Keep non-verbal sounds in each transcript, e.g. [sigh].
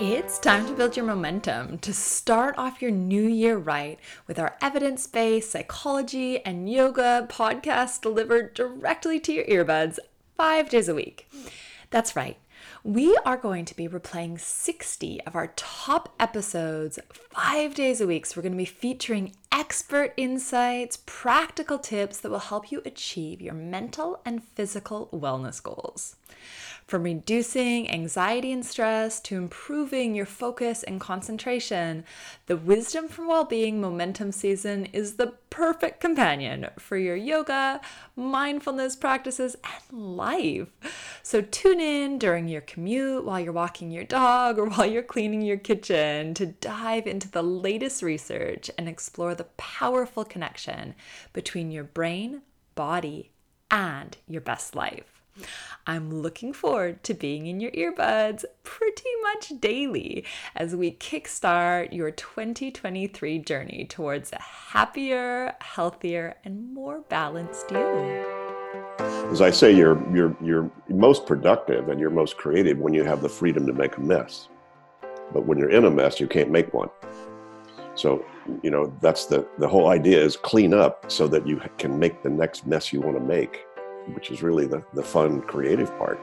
It's time to build your momentum to start off your new year right with our evidence based psychology and yoga podcast delivered directly to your earbuds five days a week. That's right. We are going to be replaying 60 of our top episodes five days a week. So, we're going to be featuring expert insights, practical tips that will help you achieve your mental and physical wellness goals. From reducing anxiety and stress to improving your focus and concentration, the Wisdom for Wellbeing Momentum Season is the perfect companion for your yoga, mindfulness practices, and life. So tune in during your commute, while you're walking your dog, or while you're cleaning your kitchen to dive into the latest research and explore the powerful connection between your brain, body, and your best life. I'm looking forward to being in your earbuds pretty much daily as we kickstart your 2023 journey towards a happier, healthier, and more balanced you. As I say, you're you're you're most productive and you're most creative when you have the freedom to make a mess. But when you're in a mess, you can't make one. So, you know, that's the the whole idea is clean up so that you can make the next mess you want to make which is really the, the fun, creative part.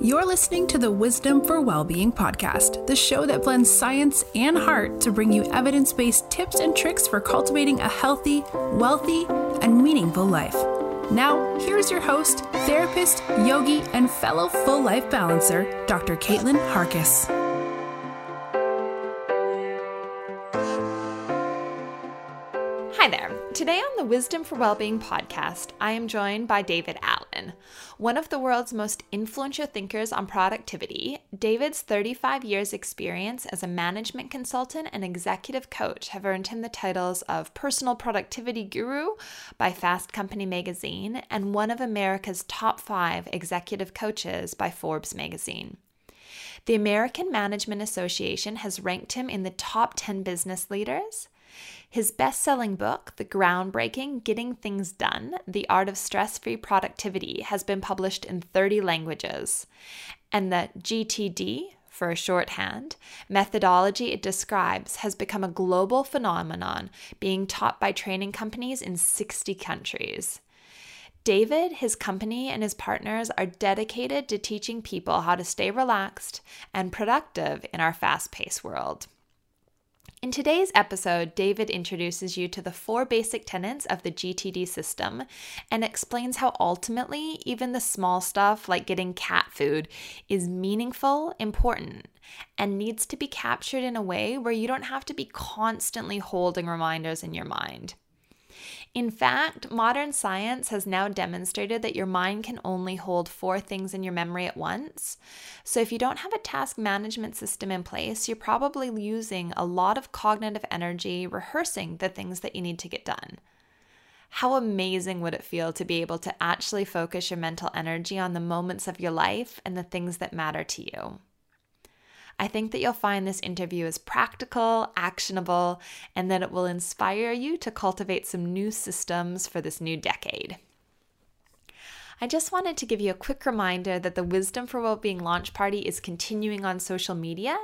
You're listening to the Wisdom for Wellbeing podcast, the show that blends science and heart to bring you evidence based tips and tricks for cultivating a healthy, wealthy, and meaningful life. Now, here's your host, therapist, yogi, and fellow full life balancer, Dr. Caitlin Harkis. Today on the Wisdom for Wellbeing podcast, I am joined by David Allen. One of the world's most influential thinkers on productivity, David's 35 years' experience as a management consultant and executive coach have earned him the titles of Personal Productivity Guru by Fast Company magazine and one of America's top five executive coaches by Forbes magazine. The American Management Association has ranked him in the top 10 business leaders. His best selling book, The Groundbreaking Getting Things Done The Art of Stress Free Productivity, has been published in 30 languages. And the GTD, for a shorthand, methodology it describes has become a global phenomenon being taught by training companies in 60 countries. David, his company, and his partners are dedicated to teaching people how to stay relaxed and productive in our fast paced world. In today's episode, David introduces you to the four basic tenets of the GTD system and explains how ultimately even the small stuff like getting cat food is meaningful, important, and needs to be captured in a way where you don't have to be constantly holding reminders in your mind. In fact, modern science has now demonstrated that your mind can only hold four things in your memory at once. So, if you don't have a task management system in place, you're probably using a lot of cognitive energy rehearsing the things that you need to get done. How amazing would it feel to be able to actually focus your mental energy on the moments of your life and the things that matter to you? I think that you'll find this interview is practical, actionable, and that it will inspire you to cultivate some new systems for this new decade. I just wanted to give you a quick reminder that the Wisdom for Wellbeing launch party is continuing on social media,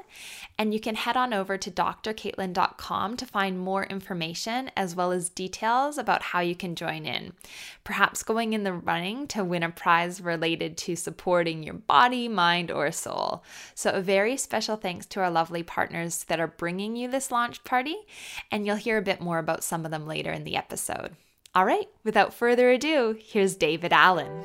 and you can head on over to drcaitlin.com to find more information as well as details about how you can join in. Perhaps going in the running to win a prize related to supporting your body, mind, or soul. So, a very special thanks to our lovely partners that are bringing you this launch party, and you'll hear a bit more about some of them later in the episode. All right, without further ado, here's David Allen.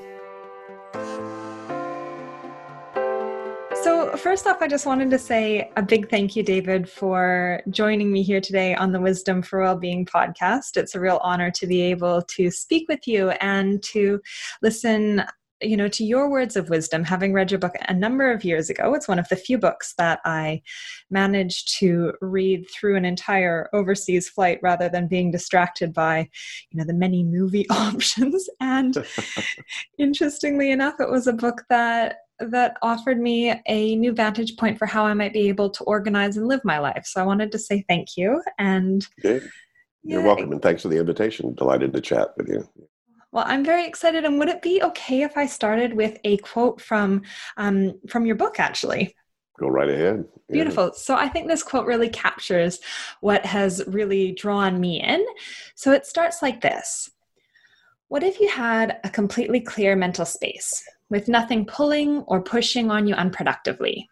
So, first off, I just wanted to say a big thank you, David, for joining me here today on the Wisdom for Wellbeing podcast. It's a real honor to be able to speak with you and to listen you know to your words of wisdom having read your book a number of years ago it's one of the few books that i managed to read through an entire overseas flight rather than being distracted by you know the many movie [laughs] options. And [laughs] interestingly enough it was a book that that offered me a new vantage point for how i might be able to organize and live my life. So i wanted to say thank you and okay. you're welcome and thanks for the invitation. Delighted to chat with you Well, I'm very excited. And would it be okay if I started with a quote from um, from your book, actually? Go right ahead. Yeah. Beautiful. So I think this quote really captures what has really drawn me in. So it starts like this What if you had a completely clear mental space with nothing pulling or pushing on you unproductively?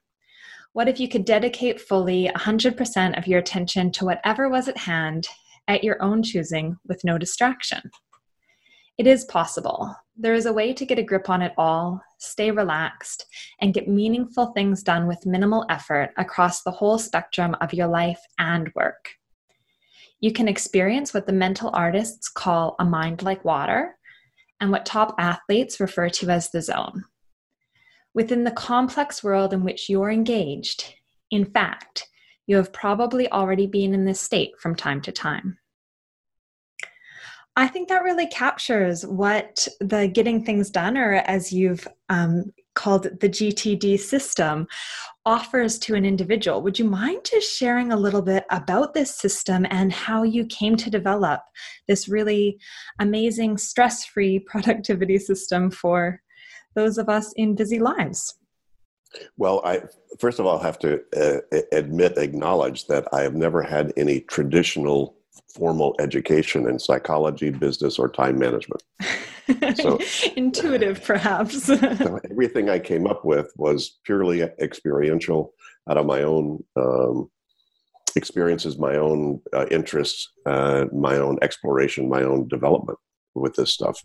What if you could dedicate fully 100% of your attention to whatever was at hand at your own choosing with no distraction? It is possible. There is a way to get a grip on it all, stay relaxed, and get meaningful things done with minimal effort across the whole spectrum of your life and work. You can experience what the martial artists call a mind like water and what top athletes refer to as the zone. Within the complex world in which you're engaged, in fact, you have probably already been in this state from time to time. I think that really captures what the getting things done, or as you've um, called the GTD system, offers to an individual. Would you mind just sharing a little bit about this system and how you came to develop this really amazing stress free [laughs] productivity system for those of us in busy lives? Well, I first of all have to uh, admit, acknowledge that I have never had any traditional formal education in psychology, business, or time management. So [laughs] intuitive, perhaps. [laughs] so everything I came up with was purely experiential, out of my own um, experiences, my own uh, interests, uh, my own exploration, my own development with this stuff.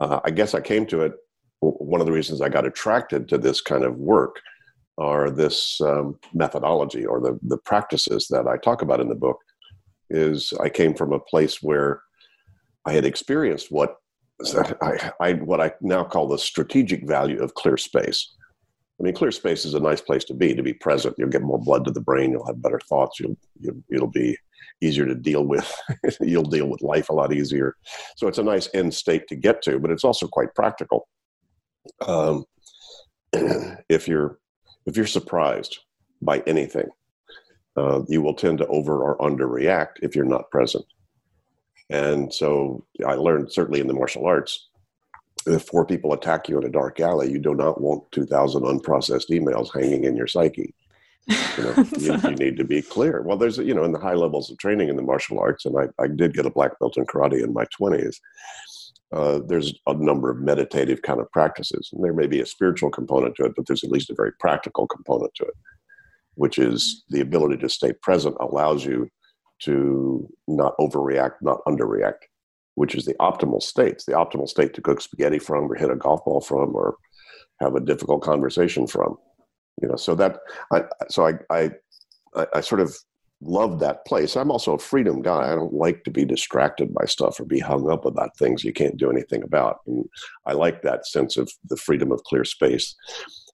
Uh, I guess I came to it. One of the reasons I got attracted to this kind of work are this um, methodology or the, the practices that I talk about in the book is I came from a place where I had experienced what I, I, what I now call the strategic value of clear space. I mean, clear space is a nice place to be. To be present, you'll get more blood to the brain. You'll have better thoughts. You'll, you'll it'll be easier to deal with. [laughs] you'll deal with life a lot easier. So it's a nice end state to get to, but it's also quite practical. Um, [clears throat] if you're if you're surprised by anything, uh, you will tend to over or underreact if you're not present. And so I learned certainly in the martial arts, if four people attack you in a dark alley, you do not want 2,000 unprocessed emails hanging in your psyche. You, know, [laughs] you, you, need to be clear. Well, there's, you know, in the high levels of training in the martial arts, and I, I did get a black belt in karate in my 20s, uh, there's a number of meditative kind of practices. And there may be a spiritual component to it, but there's at least a very practical component to it which is the ability to stay present allows you to not overreact, not underreact, which is the optimal state. It's the optimal state to cook spaghetti from, or hit a golf ball from, or have a difficult conversation from. You know, so that I so I I I sort of love that place. I'm also a freedom guy. I don't like to be distracted by stuff or be hung up about things you can't do anything about. And I like that sense of the freedom of clear space.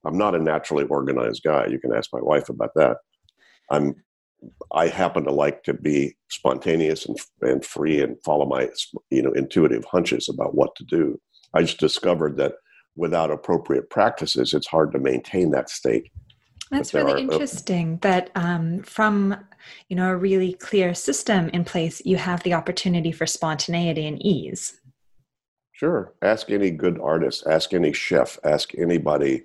I'm not a naturally organized guy. You can ask my wife about that. I'm I happen to like to be spontaneous and, and free and follow my you know intuitive hunches about what to do. I just discovered that without appropriate practices, it's hard to maintain that state. That's really are, interesting. Uh, that um, from you know a really clear system in place, you have the opportunity for spontaneity and ease. Sure. Ask any good artist, ask any chef, ask anybody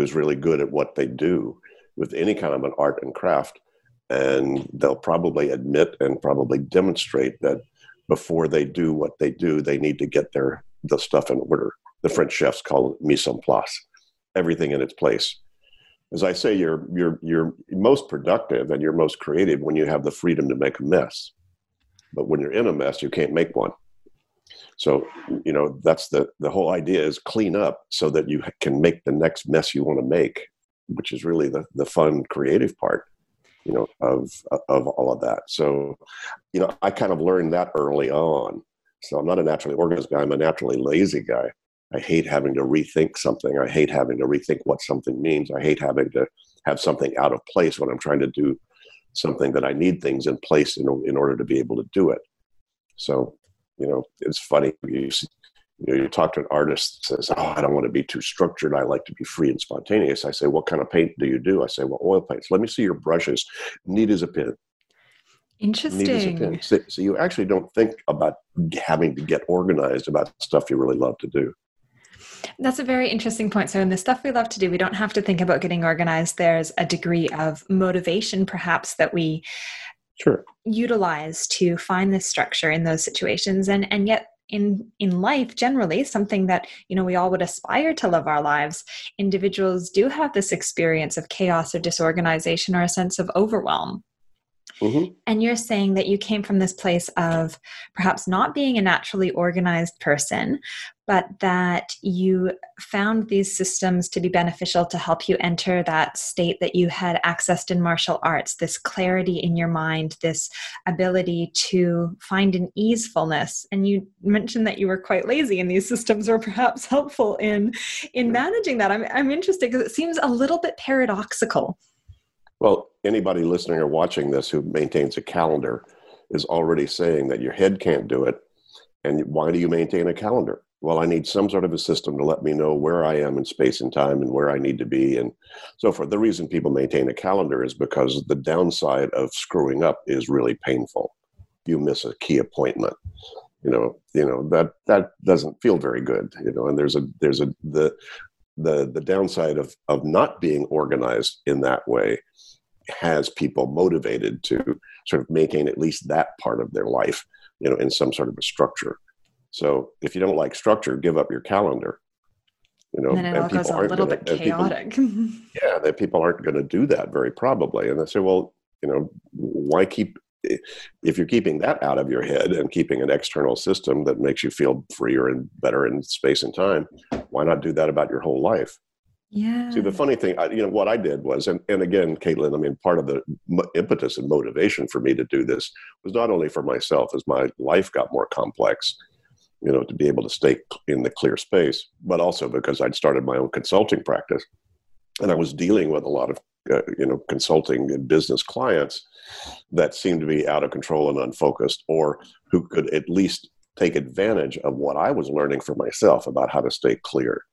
who's really good at what they do with any kind of an art and craft. And they'll probably admit and probably demonstrate that before they do what they do, they need to get their the stuff in order. The French chefs call it mise en place, everything in its place. As I say, you're you're you're most productive and you're most creative when you have the freedom to make a mess. But when you're in a mess, you can't make one. So, you know, that's the the whole idea is clean up so that you can make the next mess you want to make, which is really the the fun creative part, you know, of of all of that. So, you know, I kind of learned that early on. So I'm not a naturally organized guy. I'm a naturally lazy guy. I hate having to rethink something. I hate having to rethink what something means. I hate having to have something out of place when I'm trying to do something that I need things in place in, in order to be able to do it. So you know, it's funny. You, you, know, you talk to an artist that says, "Oh, I don't want to be too structured. I like to be free and spontaneous." I say, "What kind of paint do you do?" I say, "Well, oil paints." Let me see your brushes. Neat as a pin. Interesting. So, so you actually don't think about having to get organized about stuff you really love to do. That's a very interesting point. So, in the stuff we love to do, we don't have to think about getting organized. There's a degree of motivation, perhaps, that we sure. utilize to find this structure in those situations. And and yet, in in life generally something that you know we all would aspire to live our lives individuals do have this experience of chaos or disorganization or a sense of overwhelm Mm-hmm. And you're saying that you came from this place of perhaps not being a naturally organized person, but that you found these systems to be beneficial to help you enter that state that you had accessed in martial arts this clarity in your mind, this ability to find an easefulness. And you mentioned that you were quite lazy, and these systems were perhaps helpful in, in managing that. I'm, I'm interested because it seems a little bit paradoxical. Well, anybody listening or watching this who maintains a calendar is already saying that your head can't do it. And why do you maintain a calendar? Well, I need some sort of a system to let me know where I am in space and time and where I need to be and so forth. The reason people maintain a calendar is because the downside of screwing up is really painful. You miss a key appointment. You know, you know, that that doesn't feel very good, you know, and there's a there's a the the the downside of of not being organized in that way has people motivated to sort of maintain at least that part of their life, you know, in some sort of a structure. So if you don't like structure, give up your calendar. You know, and then it all goes a little gonna, bit chaotic. People, [laughs] yeah, that people aren't going to do that very probably, and they say, well, you know, why keep if you're keeping that out of your head and keeping an external system that makes you feel freer and better in space and time, why not do that about your whole life? Yeah. See, the funny thing, I, you know, what I did was, and, and again, Caitlin, I mean, part of the impetus and motivation for me to do this was not only for myself as my life got more complex, you know, to be able to stay in the clear space, but also because I'd started my own consulting practice and I was dealing with a lot of, uh, you know, consulting and business clients that seemed to be out of control and unfocused or who could at least take advantage of what I was learning for myself about how to stay clear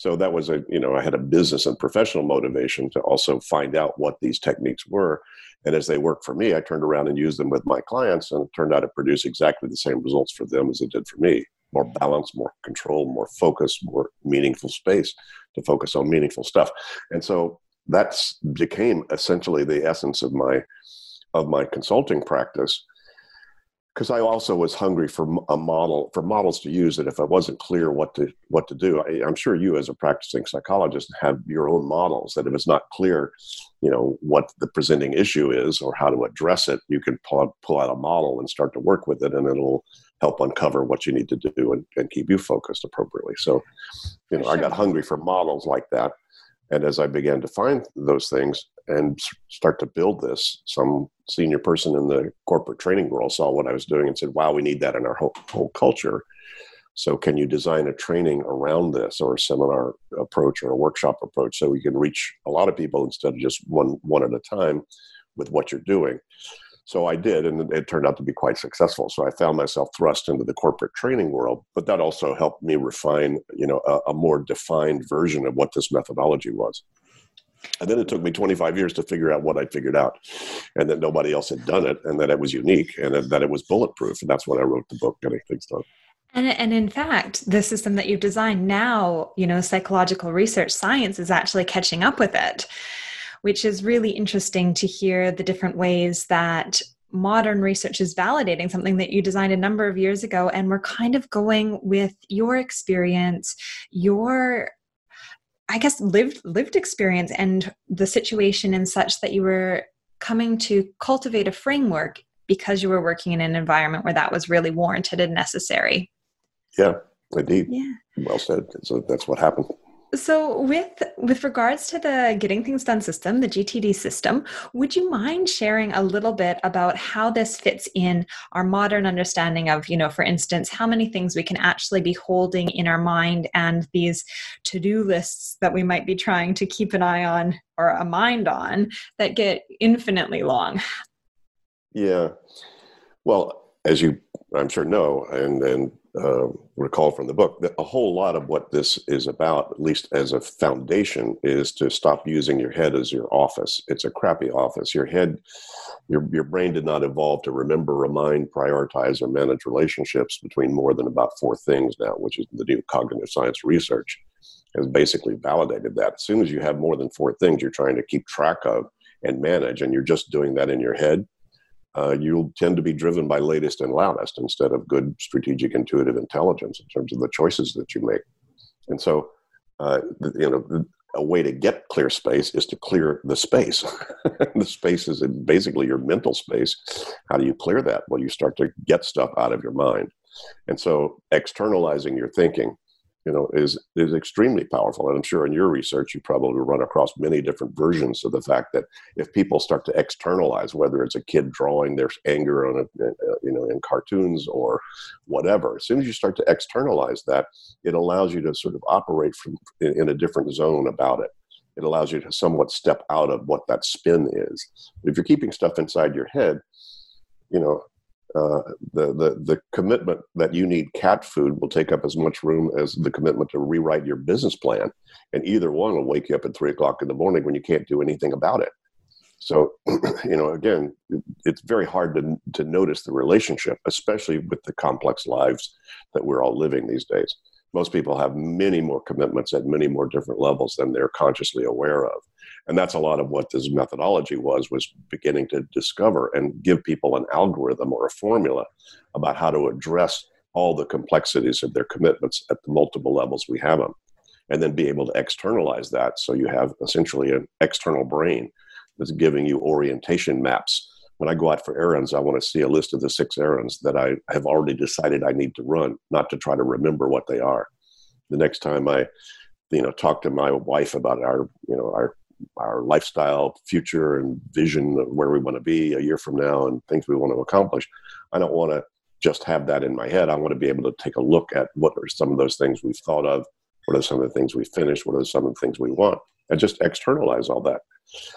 so that was a you know i had a business and professional motivation to also find out what these techniques were. And as they worked for me i turned around and used them with my clients and it turned out to produce exactly the same results for them as it did for me. More balance more control more focus more meaningful space to focus on meaningful stuff. And so that's became essentially the essence of my of my consulting practice because I also was hungry for a model for models to use. That if I wasn't clear what to what to do, I, am sure you, as a practicing psychologist, have your own models. That if it's not clear, you know what the presenting issue is or how to address it, you can pull pull out a model and start to work with it, and it'll help uncover what you need to do and, and keep you focused appropriately. So, you know, sure. I got hungry for models like that, and as I began to find those things, and start to build this. Some senior person in the corporate training world saw what I was doing and said, "Wow, we need that in our whole, whole culture." So, can you design a training around this, or a seminar approach, or a workshop approach, so we can reach a lot of people instead of just one one at a time with what you're doing? So I did, and it turned out to be quite successful. So I found myself thrust into the corporate training world, but that also helped me refine, you know, a, a more defined version of what this methodology was. And then it took me 25 years to figure out what I figured out, and that nobody else had done it, and that it was unique, and that it was bulletproof. And that's when I wrote the book, Getting Things Done. And, and in fact, the system that you've designed now, you know, psychological research science is actually catching up with it, which is really interesting to hear the different ways that modern research is validating something that you designed a number of years ago. And we're kind of going with your experience, your I guess lived lived experience and the situation and such that you were coming to cultivate a framework because you were working in an environment where that was really warranted and necessary. Yeah, indeed. Yeah. Well said. So that's what happened. So with with regards to the getting things done system, the GTD system, would you mind sharing a little bit about how this fits in our modern understanding of, you know, for instance, how many things we can actually be holding in our mind and these to-do lists that we might be trying to keep an eye on or a mind on that get infinitely long? Yeah. Well, as you I'm sure know and and uh, recall from the book that a whole lot of what this is about, at least as a foundation, is to stop using your head as your office. It's a crappy office. Your head, your your brain did not evolve to remember, remind, prioritize, or manage relationships between more than about four things now, which is the new cognitive science research has basically validated that. As soon as you have more than four things you're trying to keep track of and manage, and you're just doing that in your head, uh, you'll tend to be driven by latest and loudest instead of good strategic intuitive intelligence in terms of the choices that you make. And so uh, you know a way to get clear space is to clear the space. [laughs] The space is basically your mental space. How do you clear that? Well you start to get stuff out of your mind. And so externalizing your thinking you know is is extremely powerful. And i'm sure in your research you probably run across many different versions of the fact that if people start to externalize whether it's a kid drawing their anger on a uh, uh, you know in cartoons or whatever as soon as you start to externalize that it allows you to sort of operate from in, in a different zone about it. It allows you to somewhat step out of what that spin is. If you're keeping stuff inside your head you know uh, the, the the commitment that you need cat food will take up as much room as the commitment to rewrite your business plan, and either one will wake you up at three o'clock in the morning when you can't do anything about it. So, [clears throat] you know, again, it's very hard to to notice the relationship, especially with the complex lives that we're all living these days. Most people have many more commitments at many more different levels than they're consciously aware of. And that's a lot of what this methodology was was beginning to discover and give people an algorithm or a formula about how to address all the complexities of their commitments at the multiple levels we have them and then be able to externalize that. So you have essentially an external brain that's giving you orientation maps when I go out for errands, I want to see a list of the six errands that I have already decided I need to run, not to try to remember what they are. The next time I, you know, talk to my wife about our, you know, our our lifestyle, future, and vision of where we want to be a year from now and things we want to accomplish. I don't want to just have that in my head. I want to be able to take a look at what are some of those things we've thought of, what are some of the things we finished, what are some of the things we want, and just externalize all that.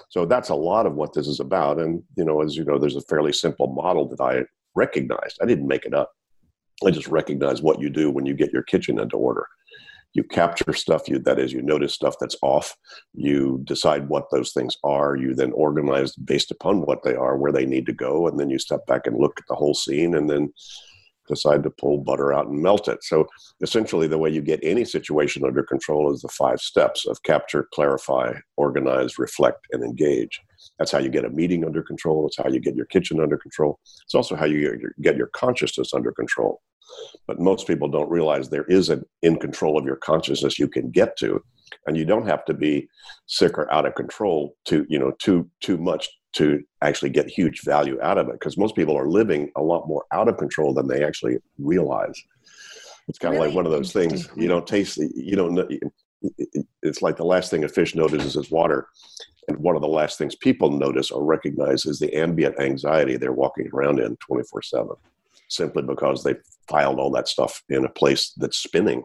So that's a lot of what this is about. And you know, as you know, there's a fairly simple model that I recognized. I didn't make it up. I just recognize what you do when you get your kitchen into order you capture stuff you that is you notice stuff that's off you decide what those things are you then organize based upon what they are where they need to go and then you step back and look at the whole scene and then decide to pull butter out and melt it. So essentially the way you get any situation under control is the five steps of capture clarify organize reflect and engage. That's how you get a meeting under control. It's how you get your kitchen under control. It's also how you get your consciousness under control. But most people don't realize there is an in control of your consciousness you can get to, and you don't have to be sick or out of control to you know too too much to actually get huge value out of it. Because most people are living a lot more out of control than they actually realize. It's kind of really? like one of those things you don't taste. You don't. It's like the last thing a fish notices is water. And one of the last things people notice or recognize is the ambient anxiety they're walking around in 24 7 simply because they filed all that stuff in a place that's spinning.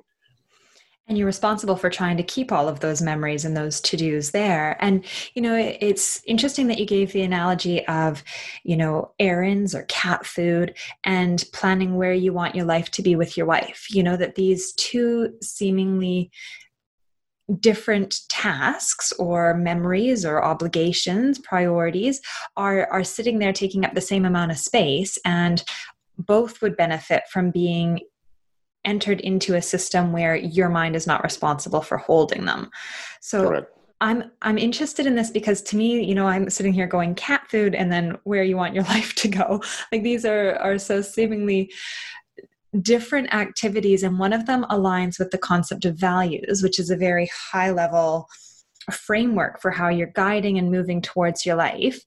And you're responsible for trying to keep all of those memories and those to dos there. And, you know, it's interesting that you gave the analogy of, you know, errands or cat food and planning where you want your life to be with your wife. You know, that these two seemingly different tasks or memories or obligations priorities are are sitting there taking up the same amount of space and both would benefit from being entered into a system where your mind is not responsible for holding them. So Correct. I'm I'm interested in this because to me, you know, I'm sitting here going cat food and then where you want your [laughs] life to go. Like these are are so seemingly different activities and one of them aligns with the concept of values, which is a very high level framework for how you're guiding and moving towards your life.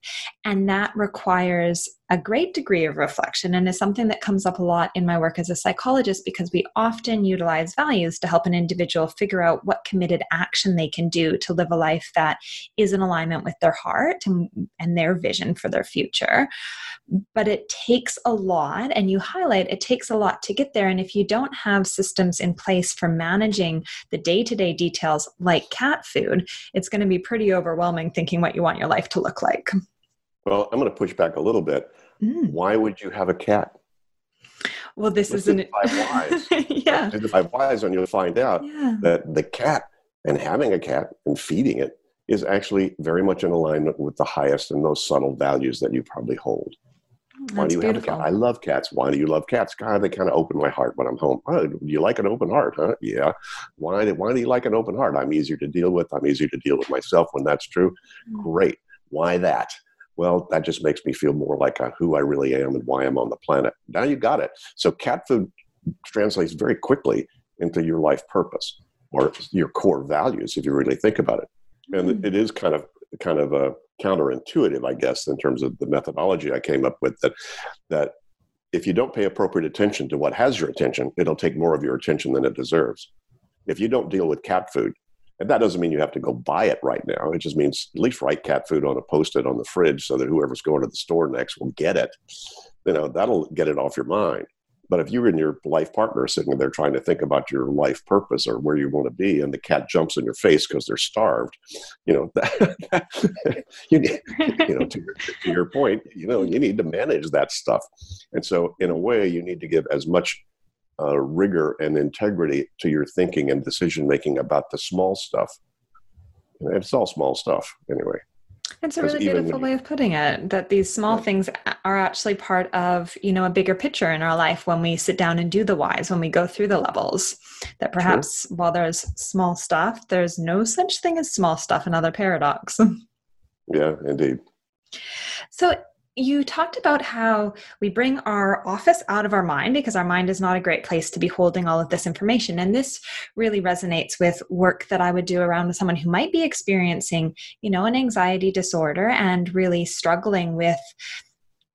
And that requires a great degree of reflection and is something that comes up a lot in my work as a psychologist because we often utilize values to help an individual figure out what committed action they can do to live a life that is in alignment with their heart and, and their vision for their future. But it takes a lot, and you highlight it takes a lot to get there. And if you don't have systems in place for managing the day to day details like cat food, it's going to be pretty overwhelming thinking what you want your life to look like. Well, I'm going to push back a little bit. Mm. Why would you have a cat? well, this Let's isn't five whys. [laughs] yeah. Do the five whys, and you'll find out Yeah. that the cat and having a cat and feeding it is actually very much in alignment with the highest and most subtle values that you probably hold. Why do you have a cat? I love cats. Why do you love cats? God, they kind of open my heart when I'm home. Oh, do you like an open heart, huh? Yeah. Why, do- why do you like an open heart? I'm easier to deal with. I'm easier to deal with myself when that's true. Mm. Great. Why that? Well, that just makes me feel more like who I really am and why I'm on the planet. Now you got it. So cat food translates very quickly into your life purpose or your core values if you really think about it. And Mm. it is kind of kind of a counterintuitive, I guess, in terms of the methodology I came up with. That that if you don't pay appropriate attention to what has your attention, it'll take more of your attention than it deserves. If you don't deal with cat food, and that doesn't mean you have to go buy it right now. It just means at least write cat food on a post-it on the fridge so that whoever's going to the store next will get it. You know, that'll get it off your mind. But if you and your life partner are sitting there trying to think about your life purpose or where you want to be, and the cat jumps in your face because they're starved, you know, [laughs] that, you, need, you know, to your, to your point, you know, you need to manage that stuff. And so, in a way, you need to give as much uh, rigor and integrity to your thinking and decision making about the small stuff. And it's all small stuff, anyway. It's a really beautiful way of putting it that these small Yeah. things are actually part of, you know, a bigger picture in our life when we sit down and do the whys, when we go through the levels. That perhaps while there's small stuff, there's no such thing as small stuff, another paradox. [laughs] Yeah, indeed. So you talked about how we bring our office out of our mind because our mind is not a great place to be holding all of this information. And this really resonates with work that I would do around someone who might be experiencing, you know, an anxiety disorder and really struggling with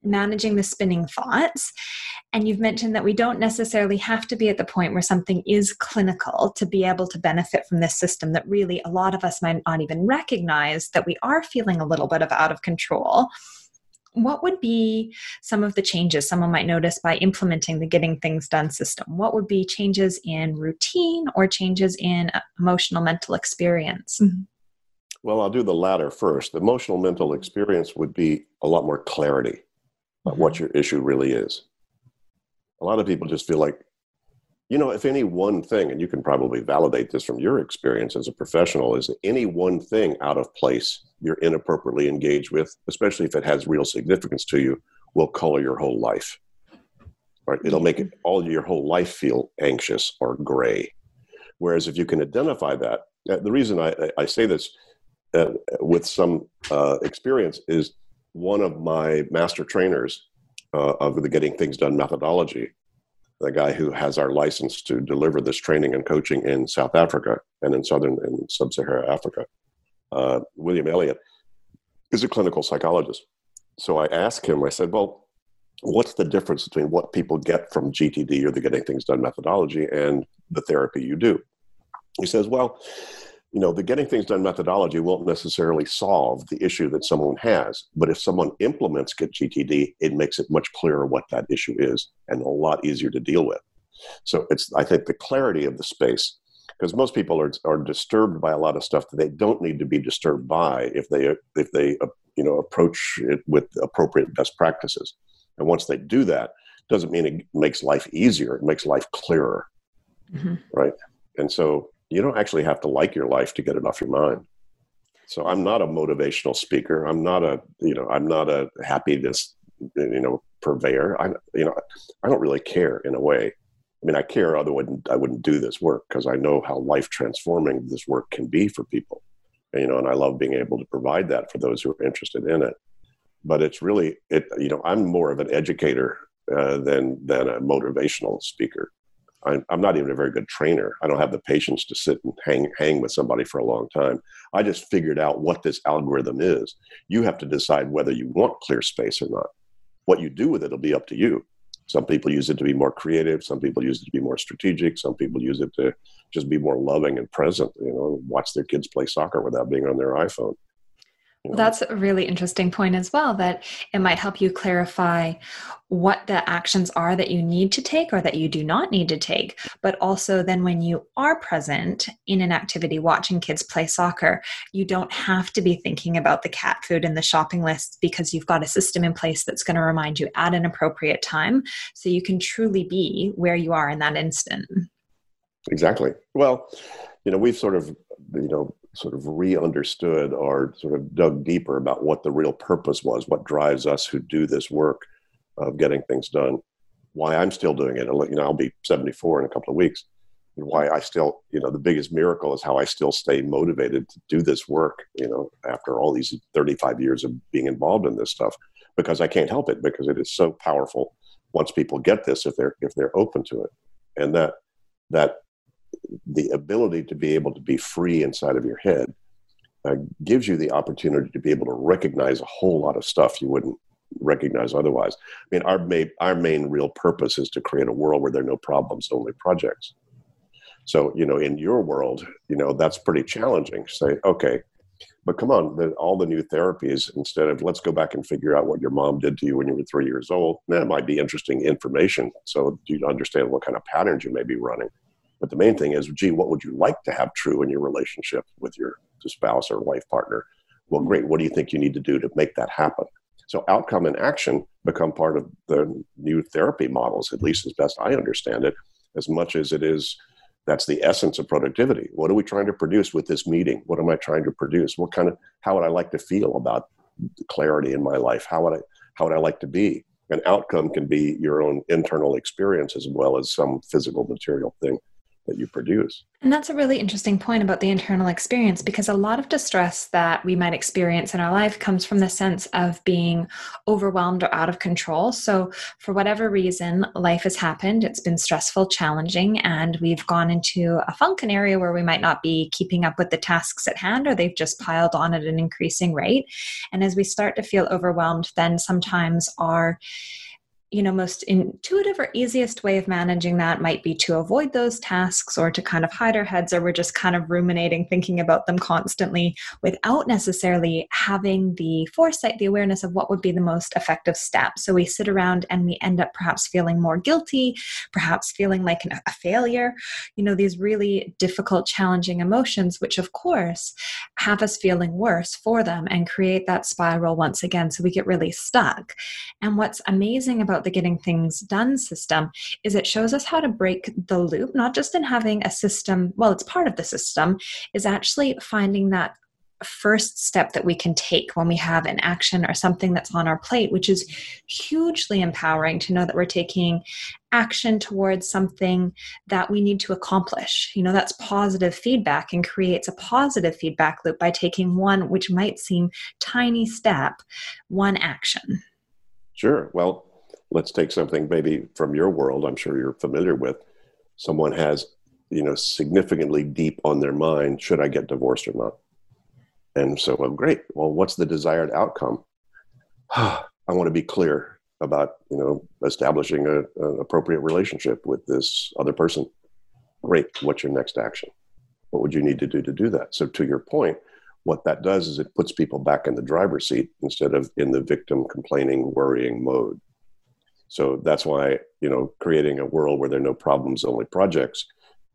managing the spinning thoughts. And you've mentioned that we don't necessarily have to be at the point where something is clinical to be able to benefit from this system, that really a lot of us might not even recognize that we are feeling a little bit of out of control. What would be some of the changes someone might notice by implementing the getting things done system? What would be changes in routine or changes in uh, emotional mental experience? Well, I'll do the latter first. The emotional mental experience would be a lot more clarity about what your issue really is. A lot of people just feel like, you know, if any one thing, and you can probably validate this from your experience as a professional, is any one thing out of place you're inappropriately engaged with, especially if it has real significance to you, will color your whole life. Right? It'll make it all your whole life feel anxious or gray. Whereas if you can identify that, uh, the reason I, I say this uh, with some uh, experience is one of my master trainers uh, of the Getting Things Done methodology, the guy who has our license to deliver this training and coaching in South Africa and in Southern and Sub-Saharan Africa, uh, William Elliott, is a clinical psychologist. So I asked him, I said, well, what's the difference between what people get from GTD or the Getting Things Done methodology and the therapy you do? He says, well, you know, the getting things done methodology won't necessarily solve the issue that someone has. But if someone implements Get GTD, it makes it much clearer what that issue is and a lot easier to deal with. So it's, I think, the clarity of the space, because most people are, are disturbed by a lot of stuff that they don't need to be disturbed by if they, if they, uh, you know, approach it with appropriate best practices. And once they do that, doesn't mean it makes life easier. It makes life clearer, Mhm. right? And so you don't actually have to like your life to get it off your mind. So I'm not a motivational speaker. I'm not a, you know, I'm not a happiness, you know, purveyor. I, you know, I don't really care in a way. I mean, I care. Otherwise, I wouldn't do this work because I know how life transforming this work can be for people. And, you know, and I love being able to provide that for those who are interested in it. But it's really, it. You know, I'm more of an educator uh, than than a motivational speaker. I'm, I'm not even a very good trainer. I don't have the patience to sit and hang hang with somebody for a long time. I just figured out what this algorithm is. You have to decide whether you want clear space or not. What you do with it will be up to you. Some people use it to be more creative. Some people use it to be more strategic. Some people use it to just be more loving and present. You know, watch their kids play soccer without being on their iPhone. You know? That's a really interesting point as well, that it might help you clarify what the actions are that you need to take or that you do not need to take. But also, then when you are present in an activity watching kids play soccer, you don't have to be thinking about the cat food and the shopping list because you've got a system in place that's going to remind you at an appropriate time. So you can truly be where you are in that instant. Exactly. Well, you know, we've sort of, you know, sort of re-understood or sort of dug deeper about what the real purpose was, what drives us who do this work of getting things done, why I'm still doing it. You know, I'll be 74 in a couple of weeks. Why I still, you know, the biggest miracle is how I still stay motivated to do this work, you know, after all these 35 years of being involved in this stuff, because I can't help it because it is so powerful once people get this, if they're, if they're open to it. And that, that the ability to be able to be free inside of your head uh, gives you the opportunity to be able to recognize a whole lot of stuff you wouldn't recognize otherwise. I mean, our main, our main real purpose is to create a world where there are no problems, only projects. So, you know, in your world, you know, that's pretty challenging. Say, okay, but come on, the, all the new therapies, instead of let's go back and figure out what your mom did to you when you were three years old, that might be interesting information. So you understand what kind of patterns you may be running. But the main thing is, gee, what would you like to have true in your relationship with your spouse or life partner? Well, great. What do you think you need to do to make that happen? So outcome and action become part of the new therapy models, at least as best I understand it, as much as it is that's the essence of productivity. What are we trying to produce with this meeting? What am I trying to produce? What kind of how would I like to feel about clarity in my life? How would I how would I like to be? An outcome can be your own internal experience as well as some physical material thing that you produce. And that's a really interesting point about the internal experience because a lot of distress that we might experience in our life comes from the sense of being overwhelmed or out of control. So, for whatever reason, life has happened, it's been stressful, challenging, and we've gone into a function area where we might not be keeping up with the tasks at hand or they've just piled on at an increasing rate. And as we start to feel overwhelmed, then sometimes our you know most intuitive or easiest way of managing that might be to avoid those tasks or to kind of hide our heads or we're just kind of ruminating thinking about them constantly without necessarily having the foresight the awareness of what would be the most effective step. So we sit around and we end up perhaps feeling more guilty perhaps feeling like an, a failure you know these really difficult challenging emotions which of course have us feeling worse for them and create that spiral once again. So we get really stuck. And what's amazing about about the getting things done system is it shows us how to break the loop, not just in having a system, well, it's part of the system, is actually finding that first step that we can take when we have an action or something that's on our plate, which is hugely empowering to know that we're taking action towards something that we need to accomplish. You know, that's positive feedback and creates a positive feedback loop by taking one, which might seem tiny step, one action. Sure. Well, let's take something maybe from your world i'm sure you're familiar with. Someone has you know significantly deep on their mind should i get divorced or not? And so well great. Well what's the desired outcome? [sighs] I want to be clear about you know establishing a, an appropriate relationship with this other person. Great. What's your next action? What would you need to do to do that? So to your point what that does is it puts people back in the driver's seat instead of in the victim complaining worrying mode so that's why, you know, creating a world where there are no problems, only projects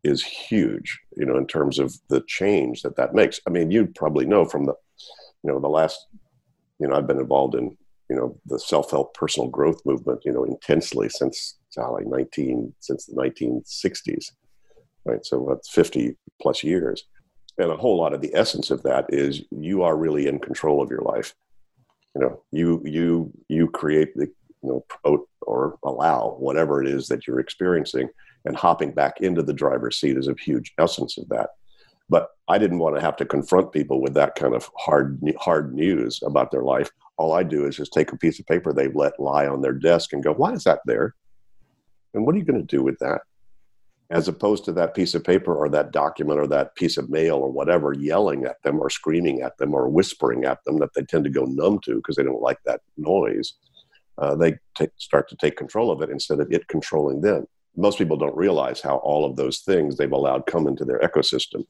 is huge, you know, in terms of the change that that makes. I mean, you probably know from the, you know, the last, you know, I've been involved in, you know, the self-help personal growth movement, you know, intensely since like 19, since the 1960s, right? So that's 50 plus years. And a whole lot of the essence of that is you are really in control of your life. You know, you, you, you create the, you know, promote or allow whatever it is that you're experiencing and hopping back into the driver's seat is a huge essence of that. But i didn't want to have to confront people with that kind of hard hard news about their life. All i do is just take a piece of paper they've let lie on their desk and go why is that there? And what are you going to do with that? As opposed to that piece of paper or that document or that piece of mail or whatever yelling at them or screaming at them or whispering at them that they tend to go numb to because they don't like that noise uh, they take, start to take control of it instead of it controlling them. Most people don't realize how all of those things they've allowed come into their ecosystem.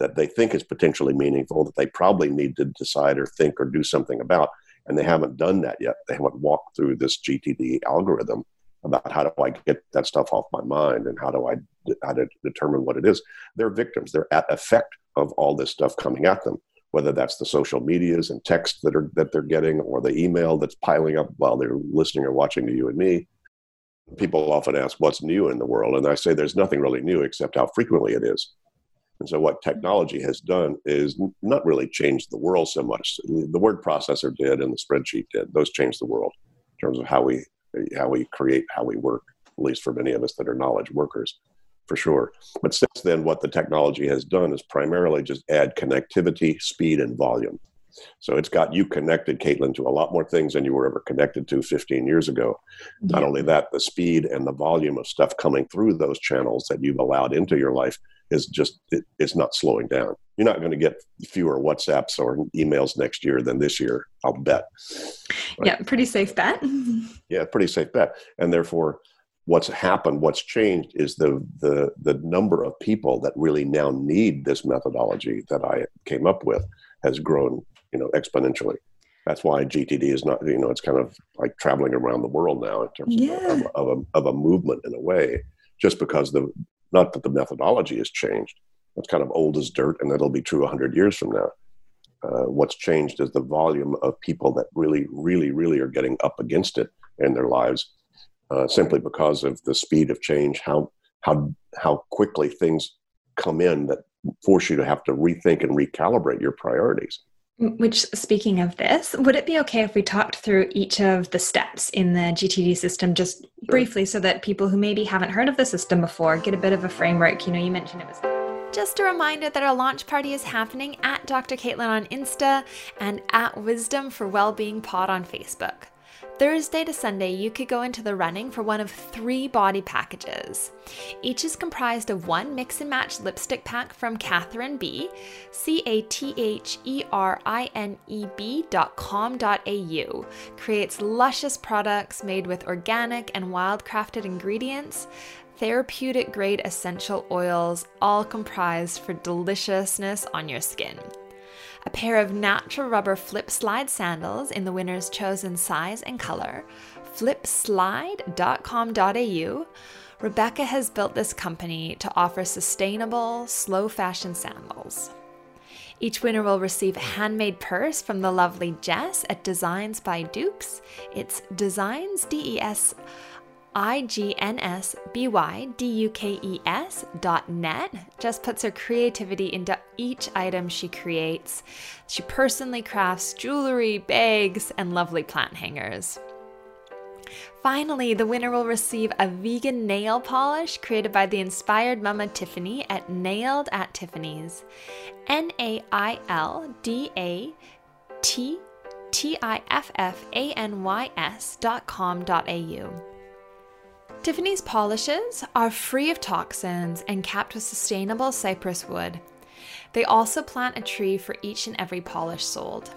that they think is potentially meaningful that they probably need to decide or think or do something about and they haven't done that yet they haven't walked through this gtd algorithm about how do i get that stuff off my mind and how do i how to determine what it is they're victims they're at effect of all this stuff coming at them whether that's the social medias and text that are that they're getting or the email that's piling up while they're listening or watching to you and me. People often ask what's new in the world? And i say there's nothing really new except how frequently it is. And so what technology has done is not really changed the world so much. The word processor did and the spreadsheet did. Those changed the world in terms of how we how we create how we work at least for many of us that are knowledge workers for sure but since then what the technology has done is primarily just add connectivity speed and volume so it's got you connected, Caitlin, to a lot more things than you were ever connected to 15 years ago. Yeah. Not only that, the speed and the volume of stuff coming through those channels that you've allowed into your life is just it, it's not slowing down. You're not going to get fewer WhatsApps or emails next year than this year, I'll bet. Right? Yeah, pretty safe bet. [laughs] yeah, pretty safe bet. And therefore, what's happened, what's changed is the the the number of people that really now need this methodology that I came up with has grown you know exponentially that's why GTD is not, you know, it's kind of like traveling around the world now in terms yeah. of, of, a, of a movement in a way, just because the, not that the methodology has changed. It's kind of old as dirt, and that'll be true 100 years from now. Uh, what's changed is the volume of people that really, really, really are getting up against it in their lives, uh, simply because of the speed of change, how how how quickly things come in that force you to have to rethink and recalibrate your priorities. Which, speaking of this, would it be okay if we talked through each of the steps in the GTD system just sure. briefly so that people who maybe haven't heard of the system before get a bit of a framework? You know, you mentioned it was. Just a reminder that our launch party is happening at Dr. Caitlin on Insta and at Wisdom for Wellbeing Pod on Facebook. Thursday to Sunday, you could go into the running for one of three body packages. Each is comprised of one mix and match lipstick pack from Catherine B, C A T H E R I N E B dot com dot au, creates luscious products made with organic and wildcrafted ingredients, therapeutic grade essential oils, all comprised for deliciousness on your skin a pair of natural rubber flip slide sandals in the winner's chosen size and color, flipslide.com.au. Rebecca has built this company to offer sustainable, slow fashion sandals. Each winner will receive a handmade purse from the lovely Jess at Designs by Dukes. It's Designs, D E S I G N S B Y D U K E S dot net. Just puts her creativity into each item she creates. She personally crafts jewelry, bags, and lovely plant hangers. Finally, the winner will receive a vegan nail polish created by the inspired mama Tiffany at Nailed at Tiffany's. N A I L D A T T I F F A N Y S dot com dot au. Tiffany's polishes are free of toxins and capped with sustainable cypress wood. They also plant a tree for each and every polish sold.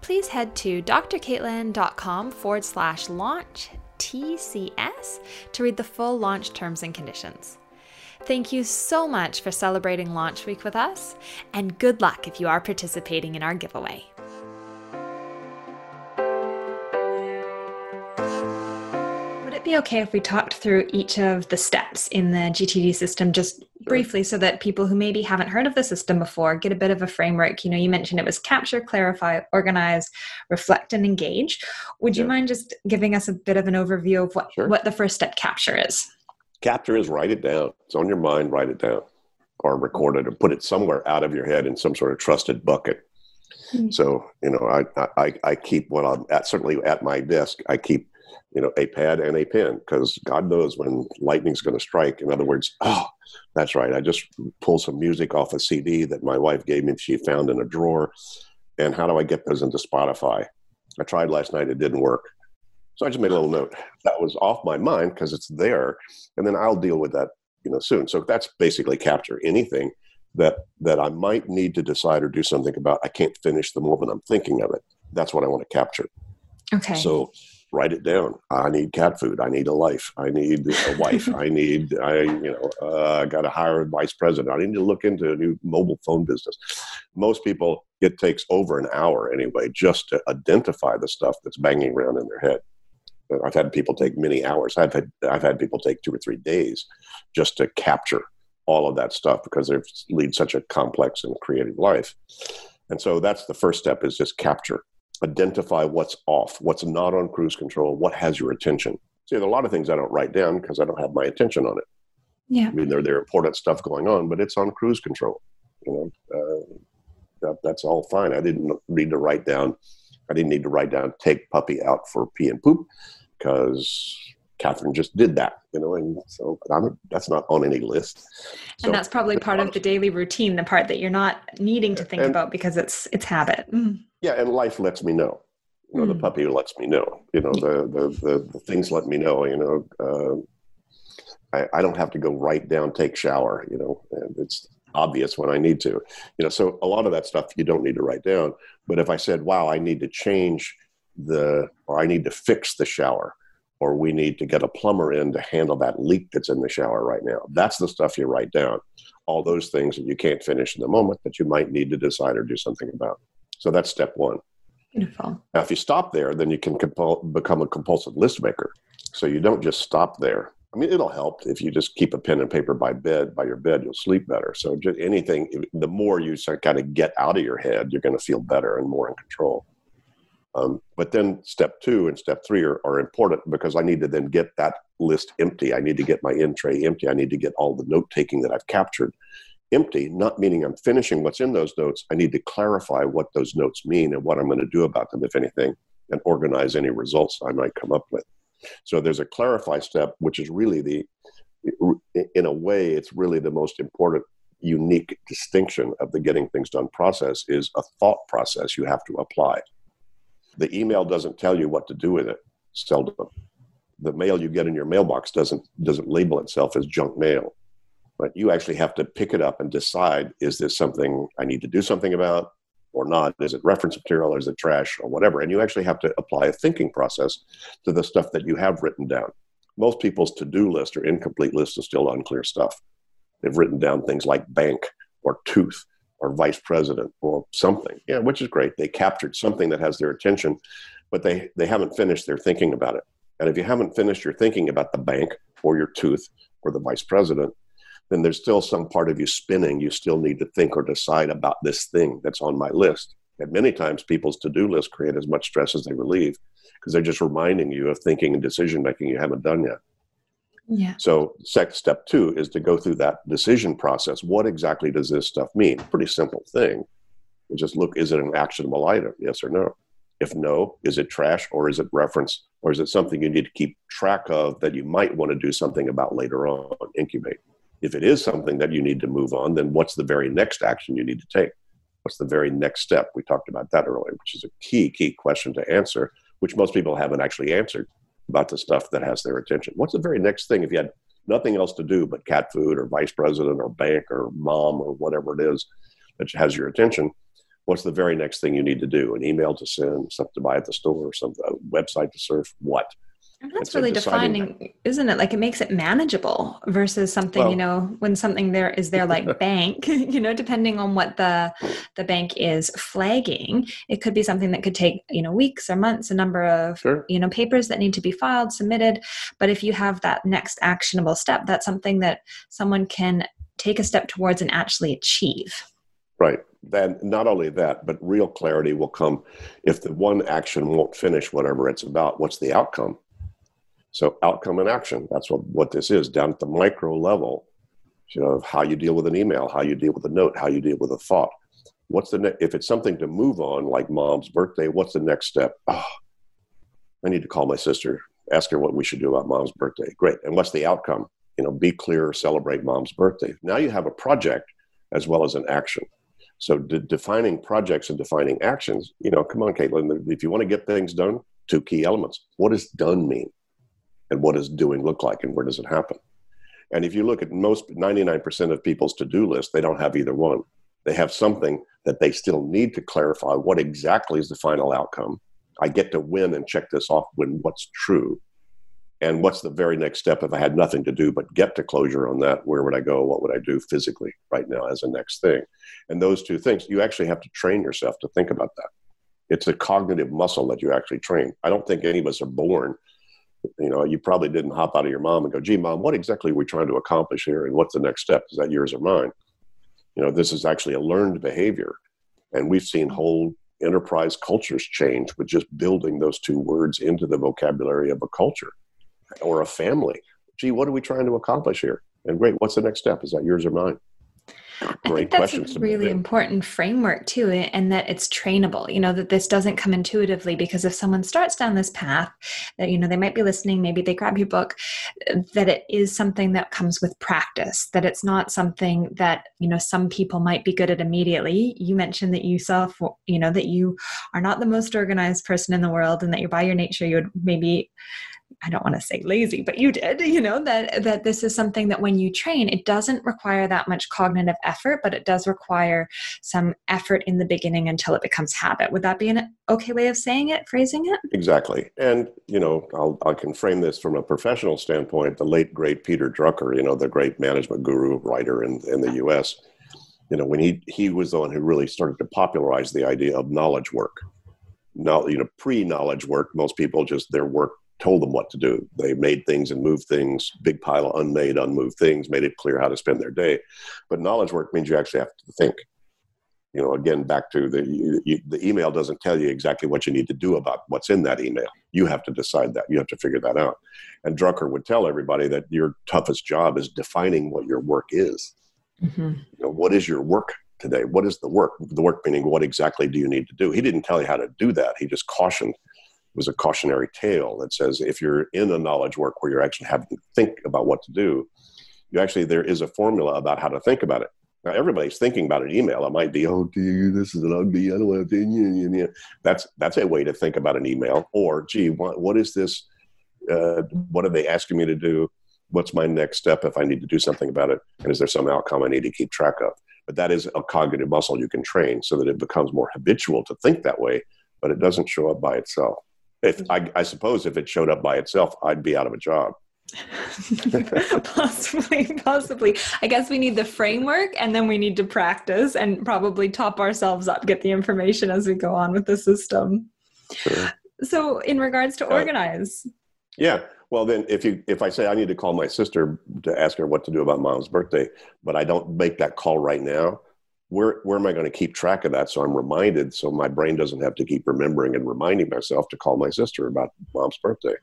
Please head to drcaitlin.com forward slash launch TCS to read the full launch terms and conditions. Thank you so much for celebrating Launch Week with us, and good luck if you are participating in our giveaway. Be okay if we talked through each of the steps in the GTD system just briefly so that people who maybe haven't heard of the system before get a bit of a framework? You know, you mentioned it was capture, clarify, organize, reflect, and engage. Would you mind just giving us a bit of an overview of what, sure. what the first step capture is? Capture is write it down. It's on your mind, write it down or record it or put it somewhere out of your head in some sort of trusted bucket. Mm-hmm. So, you know, I, I, I keep what I'm at, certainly at my desk, I keep you know, a pad and a pen because God knows when lightning's going to strike. In other words, oh, that's right. I just pulled some music off a CD that my wife gave me. She found in a drawer. And how do I get those into Spotify? I tried last night. It didn't work. So I just made a little note. That was off my mind because it's there. And then I'll deal with that, you know, soon. So that's basically capture anything that that I might need to decide or do something about. I can't finish the moment I'm thinking of it. That's what I want to capture. Okay. So write it down. I need cat food. I need a life. I need a wife. [laughs] I need, I, you know, uh, I got to hire a vice president. I need to look into a new mobile phone business. Most people, it takes over an hour anyway just to identify the stuff that's banging around in their head. I've had people take many hours. I've had I've had people take two or three days just to capture all of that stuff because they lead such a complex and creative life. And so that's the first step is just capture identify what's off, what's not on cruise control, what has your attention. See, there are a lot of things I don't write down because I don't have my attention on it. Yeah. I mean, there there important stuff going on, but it's on cruise control. You know, uh, that, that's all fine. I didn't need to write down. I didn't need to write down take puppy out for pee and poop because Catherine just did that, you know, and so I'm, that's not on any list. So, and that's probably part of the daily routine, the part that you're not needing to think and, about because it's it's habit. Mm. Yeah, and life lets me know. You know, mm. the puppy lets me know. You know, the the the, the things let me know. You know, uh, I, I don't have to go right down, take shower. You know, and it's obvious when I need to. You know, so a lot of that stuff you don't need to write down. But if I said, "Wow, I need to change the," or I need to fix the shower, or we need to get a plumber in to handle that leak that's in the shower right now. That's the stuff you write down. All those things that you can't finish in the moment that you might need to decide or do something about. So that's step one. Beautiful. Now, if you stop there, then you can compul- become a compulsive list maker. So you don't just stop there. I mean, it'll help if you just keep a pen and paper by bed, by your bed, you'll sleep better. So just anything, the more you kind of get out of your head, you're going to feel better and more in control. Um, but then step two and step three are, are important because I need to then get that list empty. I need to get my in tray empty. I need to get all the note taking that I've captured empty, not meaning I'm finishing what's in those notes. I need to clarify what those notes mean and what I'm going to do about them, if anything, and organize any results I might come up with. So there's a clarify step, which is really the, in a way, it's really the most important, unique distinction of the getting things done process is a thought process you have to apply. The email doesn't tell you what to do with it, seldom. The mail you get in your mailbox doesn't doesn't label itself as junk mail but you actually have to pick it up and decide is this something I need to do something about or not? Is it reference material or is it trash or whatever? And you actually have to apply a thinking process to the stuff that you have written down. Most people's to do list or incomplete list is still unclear stuff. They've written down things like bank or tooth or vice president or something, yeah, which is great. They captured something that has their attention, but they, they haven't finished their thinking about it. And if you haven't finished your thinking about the bank or your tooth or the vice president, then there's still some part of you spinning. You still need to think or decide about this thing that's on my list. And many times people's to do lists create as much stress as they relieve because they're just reminding you of thinking and decision making you haven't done yet. Yeah. So, step two is to go through that decision process. What exactly does this stuff mean? Pretty simple thing. Just look is it an actionable item? Yes or no? If no, is it trash or is it reference or is it something you need to keep track of that you might want to do something about later on, incubate? If it is something that you need to move on, then what's the very next action you need to take? What's the very next step? We talked about that earlier, which is a key, key question to answer, which most people haven't actually answered about the stuff that has their attention. What's the very next thing if you had nothing else to do but cat food or vice president or bank or mom or whatever it is that has your attention? What's the very next thing you need to do? An email to send, something to buy at the store, some website to surf, what? And that's really defining, that. isn't it? Like it makes it manageable versus something, well, you know, when something there is there like [laughs] bank, [laughs] you know, depending on what the the bank is flagging, it could be something that could take, you know, weeks or months, a number of, sure. you know, papers that need to be filed, submitted. But if you have that next actionable step, that's something that someone can take a step towards and actually achieve. Right. Then not only that, but real clarity will come if the one action won't finish whatever it's about. What's the outcome? So outcome and action, that's what, what this is down at the micro level you know, how you deal with an email, how you deal with a note, how you deal with a thought. What's the ne- if it's something to move on, like mom's birthday, what's the next step? Oh, I need to call my sister, ask her what we should do about mom's birthday. Great. And what's the outcome? You know, be clear, celebrate mom's birthday. Now you have a project as well as an action. So de- defining projects and defining actions, you know, come on, Caitlin, if you want to get things done, two key elements. What does done mean? And what does doing look like and where does it happen and if you look at most 99% of people's to-do list they don't have either one they have something that they still need to clarify what exactly is the final outcome I get to win and check this off when what's true. And what's the very next step if I had nothing to do but get to closure on that? Where would I go? What would I do physically right now as a next thing? And those two things, you actually have to train yourself to think about that. It's a cognitive muscle that you actually train. I don't think any of us are born. You know, you probably didn't hop out of your mom and go, gee, mom, what exactly are we trying to accomplish here? And what's the next step? Is that yours or mine? You know, this is actually a learned behavior. And we've seen whole enterprise cultures change with just building those two words into the vocabulary of a culture or a family. Gee, what are we trying to accomplish here? And great, what's the next step? Is that yours or mine? Great I think that's a really important framework too, and that it's trainable. You know that this doesn't come intuitively because if someone starts down this path, that you know they might be listening, maybe they grab your book, that it is something that comes with practice. That it's not something that you know some people might be good at immediately. You mentioned that you self, you know, that you are not the most organized person in the world, and that you're by your nature you would maybe I don't want to say lazy, but you did, you know, that that this is something that when you train, it doesn't require that much cognitive effort, but it does require some effort in the beginning until it becomes habit. Would that be an okay way of saying it, phrasing it? Exactly. And, you know, I'll, I can frame this from a professional standpoint. The late, great Peter Drucker, you know, the great management guru writer in, in the US, you know, when he, he was the one who really started to popularize the idea of knowledge work. Now, you know, pre-knowledge work, most people just their work told them what to do. They made things and moved things, big pile of unmade, unmoved things, made it clear how to spend their day. But knowledge work means you actually have to think. You know, again, back to the you, the email doesn't tell you exactly what you need to do about what's in that email. You have to decide that. You have to figure that out. And Drucker would tell everybody that your toughest job is defining what your work is. Mm-hmm. You know, what is your work today? What is the work? The work meaning what exactly do you need to do? He didn't tell you how to do that. He just cautioned was a cautionary tale that says if you're in a knowledge work where you're actually having to think about what to do, you actually there is a formula about how to think about it. Now everybody's thinking about an email. It might be, oh, dear, this is an ugly. I don't want to. That's that's a way to think about an email. Or, gee, what, what is this? Uh, what are they asking me to do? What's my next step if I need to do something about it? And is there some outcome I need to keep track of? But that is a cognitive muscle you can train so that it becomes more habitual to think that way, but it doesn't show up by itself. If I, I suppose if it showed up by itself, I'd be out of a job. [laughs] possibly, possibly. I guess we need the framework and then we need to practice and probably top ourselves up, get the information as we go on with the system. Sure. So, in regards to organize. Uh, yeah. Well, then, if you if I say I need to call my sister to ask her what to do about mom's birthday, but I don't make that call right now, where where am I going to keep track of that so I'm reminded so my brain doesn't have to keep remembering and reminding myself to call my sister about mom's birthday?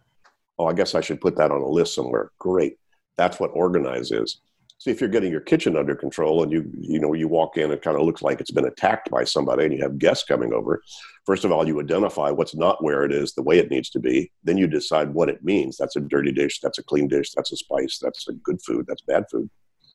Oh, I guess I should put that on a list somewhere. Great. That's what organize is. See if you're getting your kitchen under control and you you know you walk in it kind of looks like it's been attacked by somebody and you have guests coming over. First of all, you identify what's not where it is the way it needs to be. Then you decide what it means. That's a dirty dish, that's a clean dish, that's a spice, that's a good food, that's bad food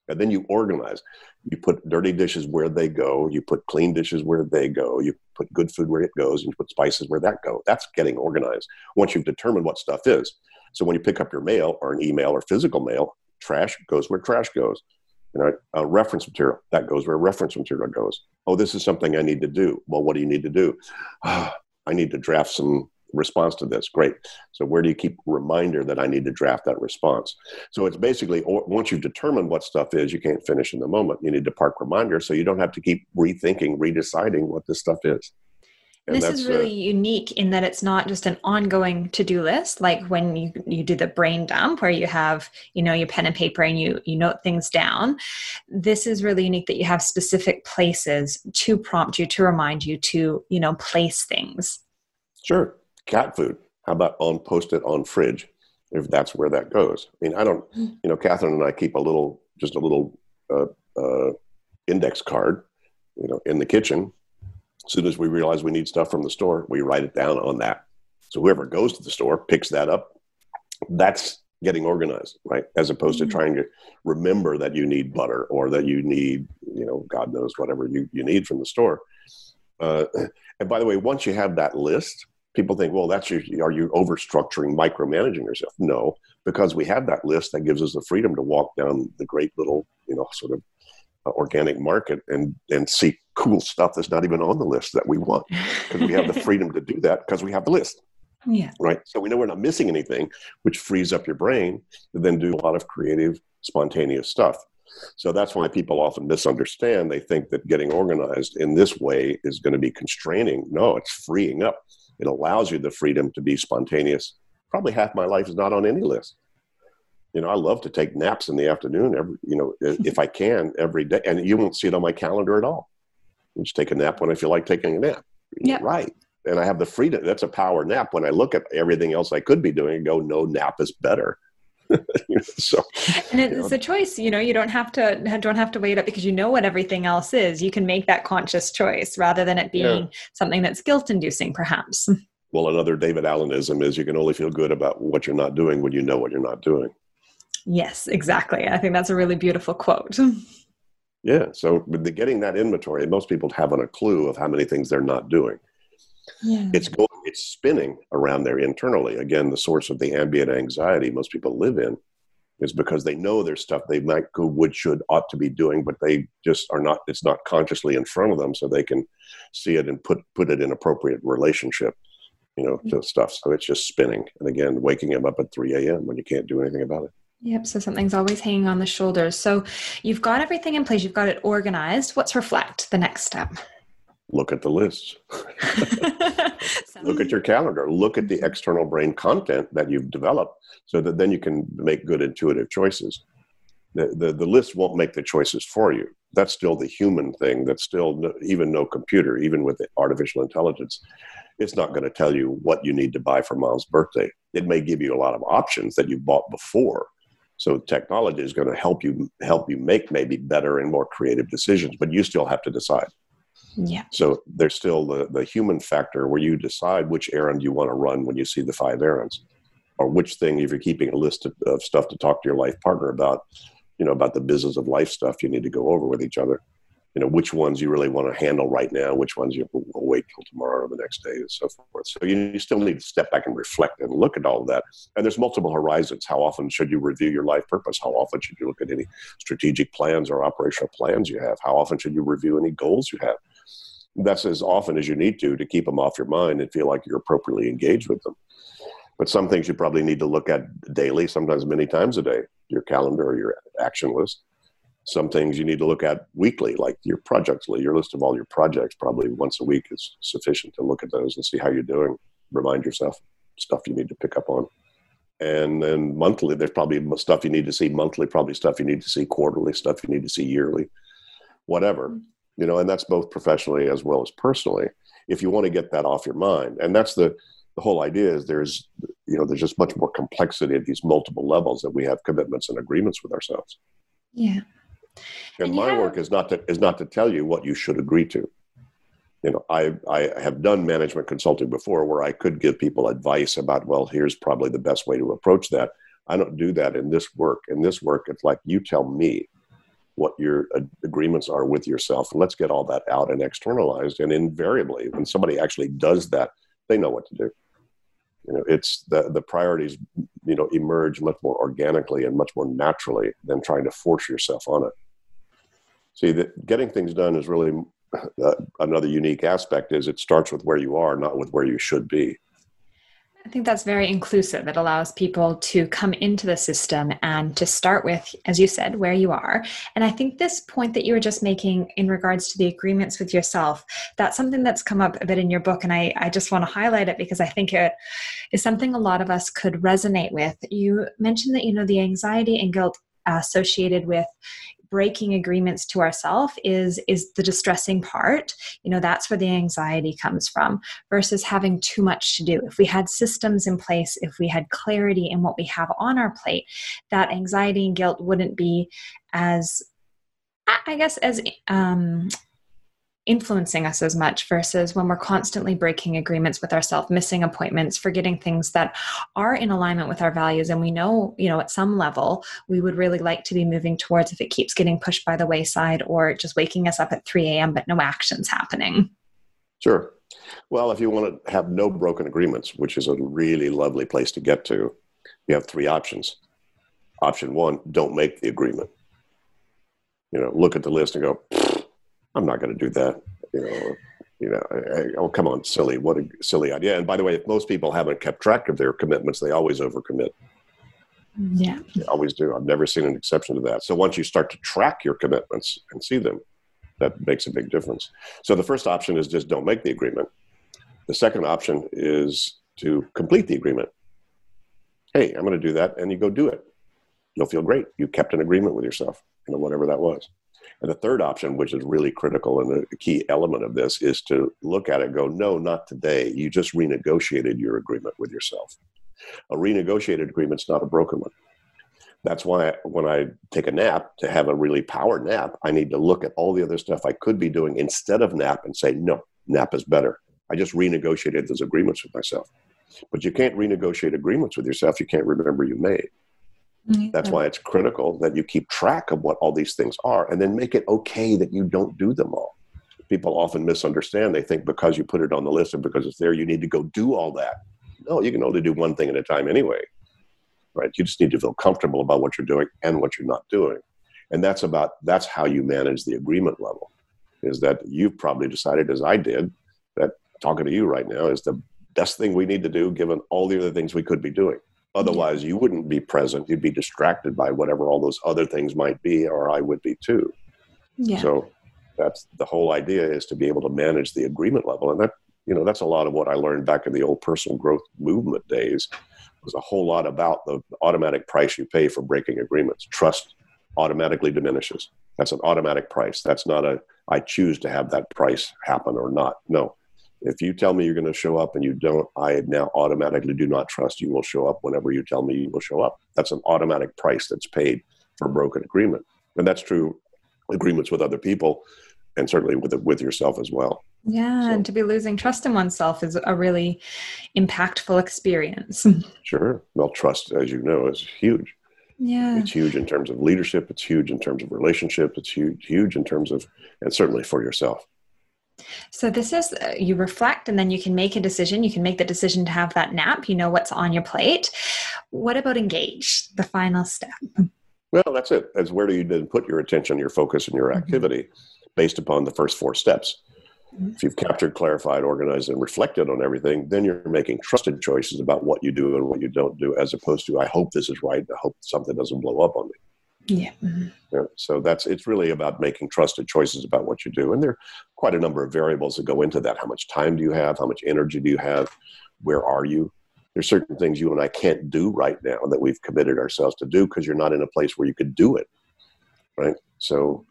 and then you organize. You put dirty dishes where they go. You put clean dishes where they go. You put good food where it goes, and you put spices where that go. That's getting organized. Once you've determined what stuff is. So when you pick up your mail or an email or physical mail, trash goes where trash goes. You know, a reference material that goes where reference material goes. Oh, this is something I need to do. Well, what do you need to do? [sighs] I need to draft some response to this. Great. So where do you keep reminder that I need to draft that response? So it's basically once you've determined what stuff is, you can't finish in the moment. You need to park reminder so you don't have to keep rethinking, redeciding what this stuff is. And this is really uh, unique in that it's not just an ongoing to-do list like when you, you do the brain dump where you have you know your pen and paper and you you note things down this is really unique that you have specific places to prompt you to remind you to you know place things sure cat food. How about on post it on fridge if that's where that goes? I mean, I don't, hmm. you know, Catherine and I keep a little, just a little uh, uh, index card, you know, in the kitchen. As soon as we realize we need stuff from the store, we write it down on that. So whoever goes to the store picks that up. That's getting organized, right? As opposed to trying to remember that you need butter or that you need, you know, God knows whatever you, you need from the store. Uh, and by the way, once you have that list, people think, well, that's your, are you overstructuring, micromanaging yourself? No, because we have that list that gives us the freedom to walk down the great little, you know, sort of uh, organic market and and seek cool stuff that's not even on the list that we want because we have the [laughs] freedom to do that because we have the list. Yeah. Right. So we know we're not missing anything, which frees up your brain to then do a lot of creative, spontaneous stuff. So that's why people often misunderstand. They think that getting organized in this way is going to be constraining. No, it's freeing up. It allows you the freedom to be spontaneous. Probably half my life is not on any list. You know, I love to take naps in the afternoon every, you know, if I can every day. And you won't see it on my calendar at all. You just take a nap when I feel like taking a nap. Yeah. Right. And I have the freedom. That's a power nap. When I look at everything else I could be doing and go, no, nap is better. [laughs] so and it's you know. a choice you know you don't have to don't have to weigh it up because you know what everything else is. You can make that conscious choice rather than it being yeah. something that's guilt inducing perhaps. Well another david allenism is you can only feel good about what you're not doing when you know what you're not doing. Yes exactly. I think that's a really beautiful quote. Yeah so the, getting that inventory most people haven't a clue of how many things they're not doing yeah. it's going it's spinning around there internally again the source of the ambient anxiety most people live in is because they know there's stuff they might go would should ought to be doing but they just are not it's not consciously in front of them so they can see it and put put it in appropriate relationship you know to mm-hmm. stuff so it's just spinning and again waking them up at 3 a.m when you can't do anything about it Yep. So something's always hanging on the shoulders. So you've got everything in place. You've got it organized. What's reflect the next step? Look at the list. [laughs] [laughs] look at your calendar. Look at the mm-hmm. external brain content that you've developed so that then you can make good intuitive choices. The, the, the list won't make the choices for you. That's still the human thing. That's still no, even no computer, even with artificial intelligence. It's not going to tell you what you need to buy for mom's birthday. It may give you a lot of options that you bought before. So technology is going to help you help you make maybe better and more creative decisions, but you still have to decide. Yeah. So there's still the, the human factor where you decide which errand you want to run when you see the five errands, or which thing, if you're keeping a list of, of stuff to talk to your life partner about, you know, about the business of life stuff you need to go over with each other. You know, which ones you really want to handle right now, which ones you will wait till tomorrow or the next day, and so forth. So you, you still need to step back and reflect and look at all of that. And there's multiple horizons. How often should you review your life purpose? How often should you look at any strategic plans or operational plans you have? How often should you review any goals you have? That's as often as you need to to keep them off your mind and feel like you're appropriately engaged with them. But some things you probably need to look at daily, sometimes many times a day, your calendar or your action list. Some things you need to look at weekly, like your projects, your list of all your projects, probably once a week is sufficient to look at those and see how you're doing. Remind yourself stuff you need to pick up on. And then monthly, there's probably stuff you need to see monthly, probably stuff you need to see quarterly, stuff you need to see yearly, whatever you know and that's both professionally as well as personally if you want to get that off your mind. And that's the the whole idea is there's you know there's just much more complexity at these multiple levels that we have commitments and agreements with ourselves. Yeah. And, and my have... work is not to is not to tell you what you should agree to. You know i i have done management consulting before where i could give people advice about well here's probably the best way to approach that. I don't do that in this work. In this work it's like you tell me what your agreements are with yourself. And let's get all that out and externalized. And invariably, when somebody actually does that, they know what to do. You know, it's the the priorities. You know, emerge much more organically and much more naturally than trying to force yourself on it. See, that getting things done is really uh, another unique aspect. Is it starts with where you are, not with where you should be. I think that's very inclusive. It allows people to come into the system and to start with, as you said, where you are. And I think this point that you were just making in regards to the agreements with yourself, that's something that's come up a bit in your book. And I, I just want to highlight it because I think it is something a lot of us could resonate with. You mentioned that, you know, the anxiety and guilt associated with breaking agreements to ourselves is is the distressing part. You know that's where the anxiety comes from versus having too much to do. If we had systems in place if we had clarity in what we have on our plate that anxiety and guilt wouldn't be as i guess as um influencing us as much versus when we're constantly breaking agreements with ourselves missing appointments forgetting things that are in alignment with our values. And we know you know at some level we would really like to be moving towards if it keeps getting pushed by the wayside or just waking us up at 3 a.m but no actions happening. Sure. Well if you want to have no broken agreements which is a really lovely place to get to you have three options. Option one don't make the agreement. You know look at the list and go I'm not going to do that. You know, you know, I, I, oh, come on, silly. What a silly idea. And by the way, if most people haven't kept track of their commitments, they always overcommit. Yeah. They always do. I've never seen an exception to that. So once you start to track your commitments and see them, that makes a big difference. So the first option is just don't make the agreement. The second option is to complete the agreement. Hey, I'm going to do that, and you go do it. You'll feel great. You kept an agreement with yourself, you know, whatever that was. And the third option, which is really critical and a key element of this, is to look at it go, no, not today. You just renegotiated your agreement with yourself. A renegotiated agreement is not a broken one. That's why when I take a nap, to have a really power nap, I need to look at all the other stuff I could be doing instead of nap and say, no, nap is better. I just renegotiated those agreements with myself. But you can't renegotiate agreements with yourself you can't remember you made. Mm-hmm. That's why it's critical that you keep track of what all these things are and then make it okay that you don't do them all. People often misunderstand. They think because you put it on the list and because it's there, you need to go do all that. No, you can only do one thing at a time anyway. Right? You just need to feel comfortable about what you're doing and what you're not doing. And that's about that's how you manage the agreement level. Is that you've probably decided, as I did, that talking to you right now is the best thing we need to do given all the other things we could be doing. Otherwise, you wouldn't be present. You'd be distracted by whatever all those other things might be, or I would be too. Yeah. So that's the whole idea is to be able to manage the agreement level. And that, you know, that's a lot of what I learned back in the old personal growth movement days was a whole lot about the automatic price you pay for breaking agreements. Trust automatically diminishes. That's an automatic price. That's not a, I choose to have that price happen or not. No, if you tell me you're going to show up and you don't, I now automatically do not trust you will show up whenever you tell me you will show up. That's an automatic price that's paid for a broken agreement. And that's true agreements with other people and certainly with with yourself as well. Yeah, so, and to be losing trust in oneself is a really impactful experience. [laughs] Sure. Well, trust, as you know, is huge. Yeah. It's huge in terms of leadership, it's huge in terms of relationship, it's huge huge in terms of and certainly for yourself. So this is uh, you reflect and then you can make a decision. You can make the decision to have that nap. You know what's on your plate. What about engage? The final step. Well, that's it. That's where do you then put your attention, your focus, and your mm-hmm. activity mm-hmm. based upon the first four steps. Mm-hmm. If you've captured, clarified, organized, and reflected on everything, then you're making trusted choices about what you do and what you don't do, as opposed to I hope this is right. I hope something doesn't blow up on me. Yeah. Mm-hmm. yeah. So that's it's really about making trusted choices about what you do, and there are quite a number of variables that go into that. How much time do you have? How much energy do you have? Where are you? There's certain things you and I can't do right now that we've committed ourselves to do because you're not in a place where you could do it, right? So,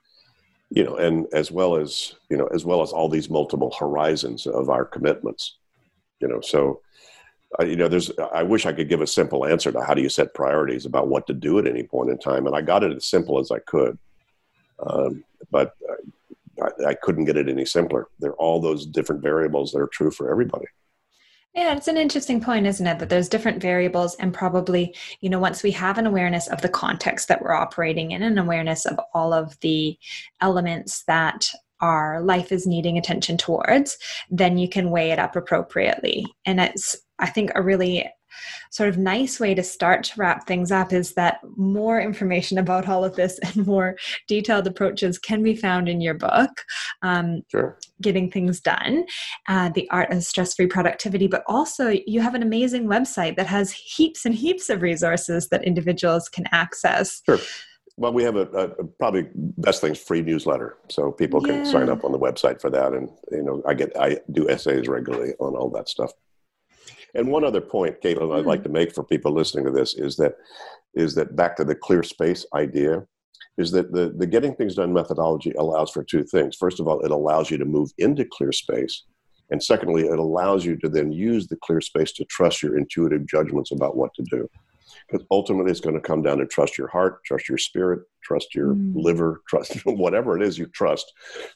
you know, and as well as you know, as well as all these multiple horizons of our commitments, you know, so you know, there's. I wish I could give a simple answer to how do you set priorities about what to do at any point in time, and I got it as simple as I could, um, but I, I couldn't get it any simpler. There are all those different variables that are true for everybody. Yeah, it's an interesting point, isn't it? That there's different variables, and probably, you know, once we have an awareness of the context that we're operating in, an awareness of all of the elements that our life is needing attention towards, then you can weigh it up appropriately. And it's, I think, a really sort of nice way to start to wrap things up is that more information about all of this [laughs] and more detailed approaches can be found in your book um, sure. getting things done uh, the art of stress-free productivity but also you have an amazing website that has heaps and heaps of resources that individuals can access sure well, we have a, a, probably best things free newsletter, so people can yeah. sign up on the website for that. And you know, I get I do essays regularly on all that stuff. And one other point, Caitlin, mm. I'd like hmm. to make for people listening to this is that is that back to the clear space idea is that the, the getting things done methodology allows for two things. First of all, it allows you to move into clear space. And secondly, it allows you to then use the clear space to trust your intuitive judgments about what to do because ultimately it's going to come down to trust your heart, trust your spirit, trust your mm. liver, [laughs] trust whatever it is you trust.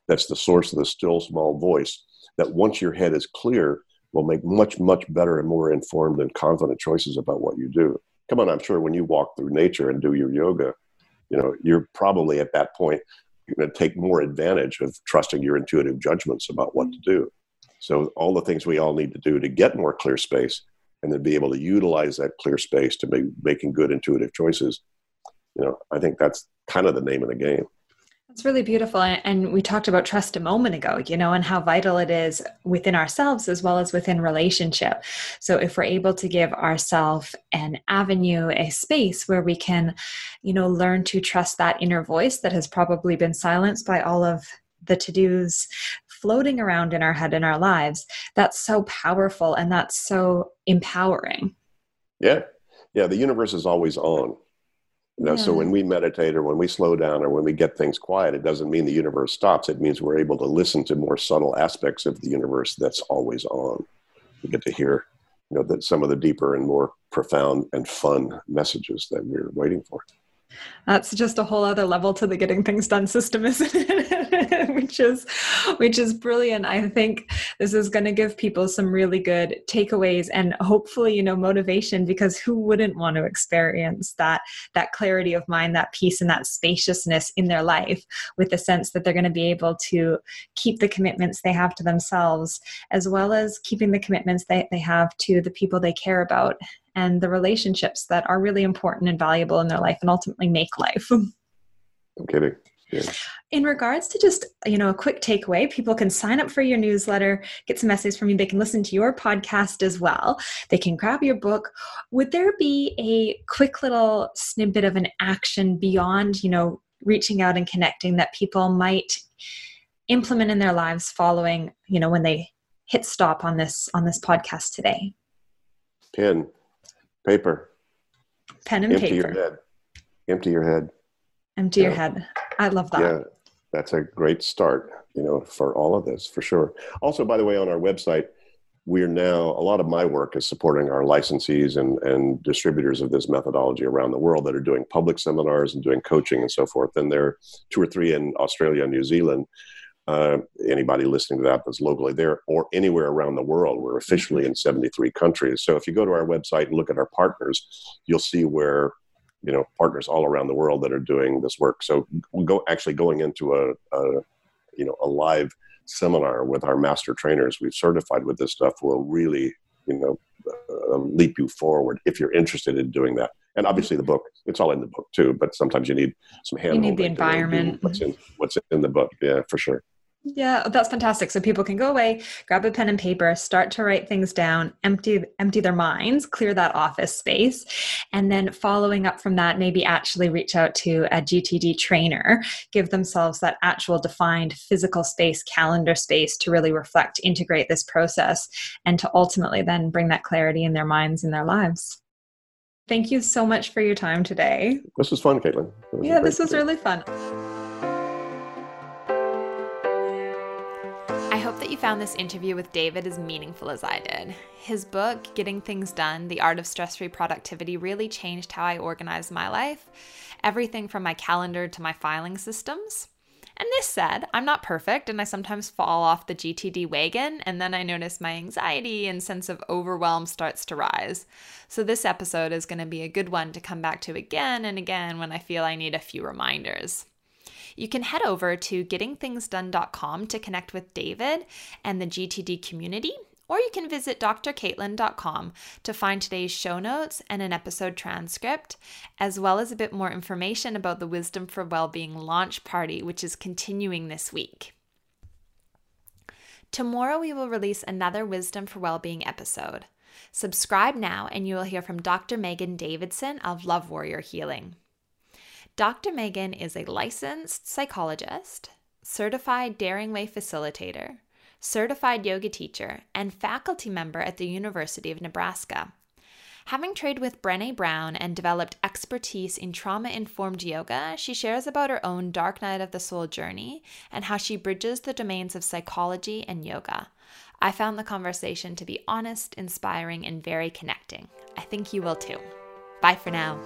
That's the source of the still small voice. That once your head is clear, will make much, much better and more informed and confident choices about what you do. Come on, I'm sure when you walk through nature and do your yoga, you know, you're probably at that point you're going to take more advantage of trusting your intuitive judgments about what to do. So all the things we all need to do to get more clear space and then be able to utilize that clear space to be making good intuitive choices you know i think that's kind of the name of the game It's really beautiful. And we talked about trust a moment ago, you know, and how vital it is within ourselves as well as within relationship. So if we're able to give ourselves an avenue, a space where we can, you know, learn to trust that inner voice that has probably been silenced by all of the to dos floating around in our head in our lives, that's so powerful and that's so empowering. Yeah. Yeah. The universe is always on you know, yeah. so when we meditate or when we slow down or when we get things quiet, it doesn't mean the universe stops. It means we're able to listen to more subtle aspects of the universe that's always on. We get to hear, you know, that some of the deeper and more profound and fun messages that we're waiting for. That's just a whole other level to the getting things done system, isn't it? [laughs] [laughs] which is which is brilliant. I think this is going to give people some really good takeaways and hopefully, you know, motivation because who wouldn't want to experience that that clarity of mind, that peace and that spaciousness in their life with the sense that they're going to be able to keep the commitments they have to themselves as well as keeping the commitments that they have to the people they care about and the relationships that are really important and valuable in their life and ultimately make life. [laughs] I'm kidding. In regards to just, you know, a quick takeaway, people can sign up for your newsletter, get some essays from you. They can listen to your podcast as well. They can grab your book. Would there be a quick little snippet of an action beyond, you know, reaching out and connecting that people might implement in their lives following, you know, when they hit stop on this on this podcast today? Pen, paper, pen and Empty paper. your head. Empty your head. Empty yeah. your head. I love that. Yeah, that's a great start, you know, for all of this, for sure. Also, by the way, on our website, we're now, a lot of my work is supporting our licensees and, and distributors of this methodology around the world that are doing public seminars and doing coaching and so forth. And there are two or three in Australia and New Zealand uh, anybody listening to that that's locally there or anywhere around the world. We're officially in 73 countries. So if you go to our website and look at our partners, you'll see where you know partners all around the world that are doing this work. So go actually going into a, a you know a live seminar with our master trainers we've certified with this stuff will really you know uh, leap you forward if you're interested in doing that. And obviously the book it's all in the book too but sometimes you need some hand you need the environment. what's in what's in the book. Yeah for sure yeah, oh, that's fantastic. So people can go away, grab a pen and paper, start to write things down, empty empty their minds, clear that office space, and then following up from that, maybe actually reach out to a GTD trainer, give themselves that actual defined physical space, calendar space to really reflect, integrate this process, and to ultimately then bring that clarity in their minds and their lives. Thank you so much for your time today. This was fun, Caitlin. yeah, this was really fun. You found this interview with David as meaningful as I did. His book, Getting Things Done The Art of Stress Free Productivity, really changed how I organize my life, everything from my calendar to my filing systems. And this said, I'm not perfect and I sometimes fall off the GTD wagon, and then I notice my anxiety and sense of overwhelm starts to rise. So, this episode is going to be a good one to come back to again and again when I feel I need a few reminders. You can head over to gettingthingsdone.com to connect with David and the GTD community, or you can visit drcaitlin.com to find today's show notes and an episode transcript, as well as a bit more information about the Wisdom for Wellbeing launch party, which is continuing this week. Tomorrow, we will release another Wisdom for Wellbeing episode. Subscribe now, and you will hear from Dr. Megan Davidson of Love Warrior Healing. Dr. Megan is a licensed psychologist, certified Daring Way facilitator, certified yoga teacher, and faculty member at the University of Nebraska. Having trained with Brene Brown and developed expertise in trauma informed yoga, she shares about her own dark night of the soul journey and how she bridges the domains of psychology and yoga. I found the conversation to be honest, inspiring, and very connecting. I think you will too. Bye for now.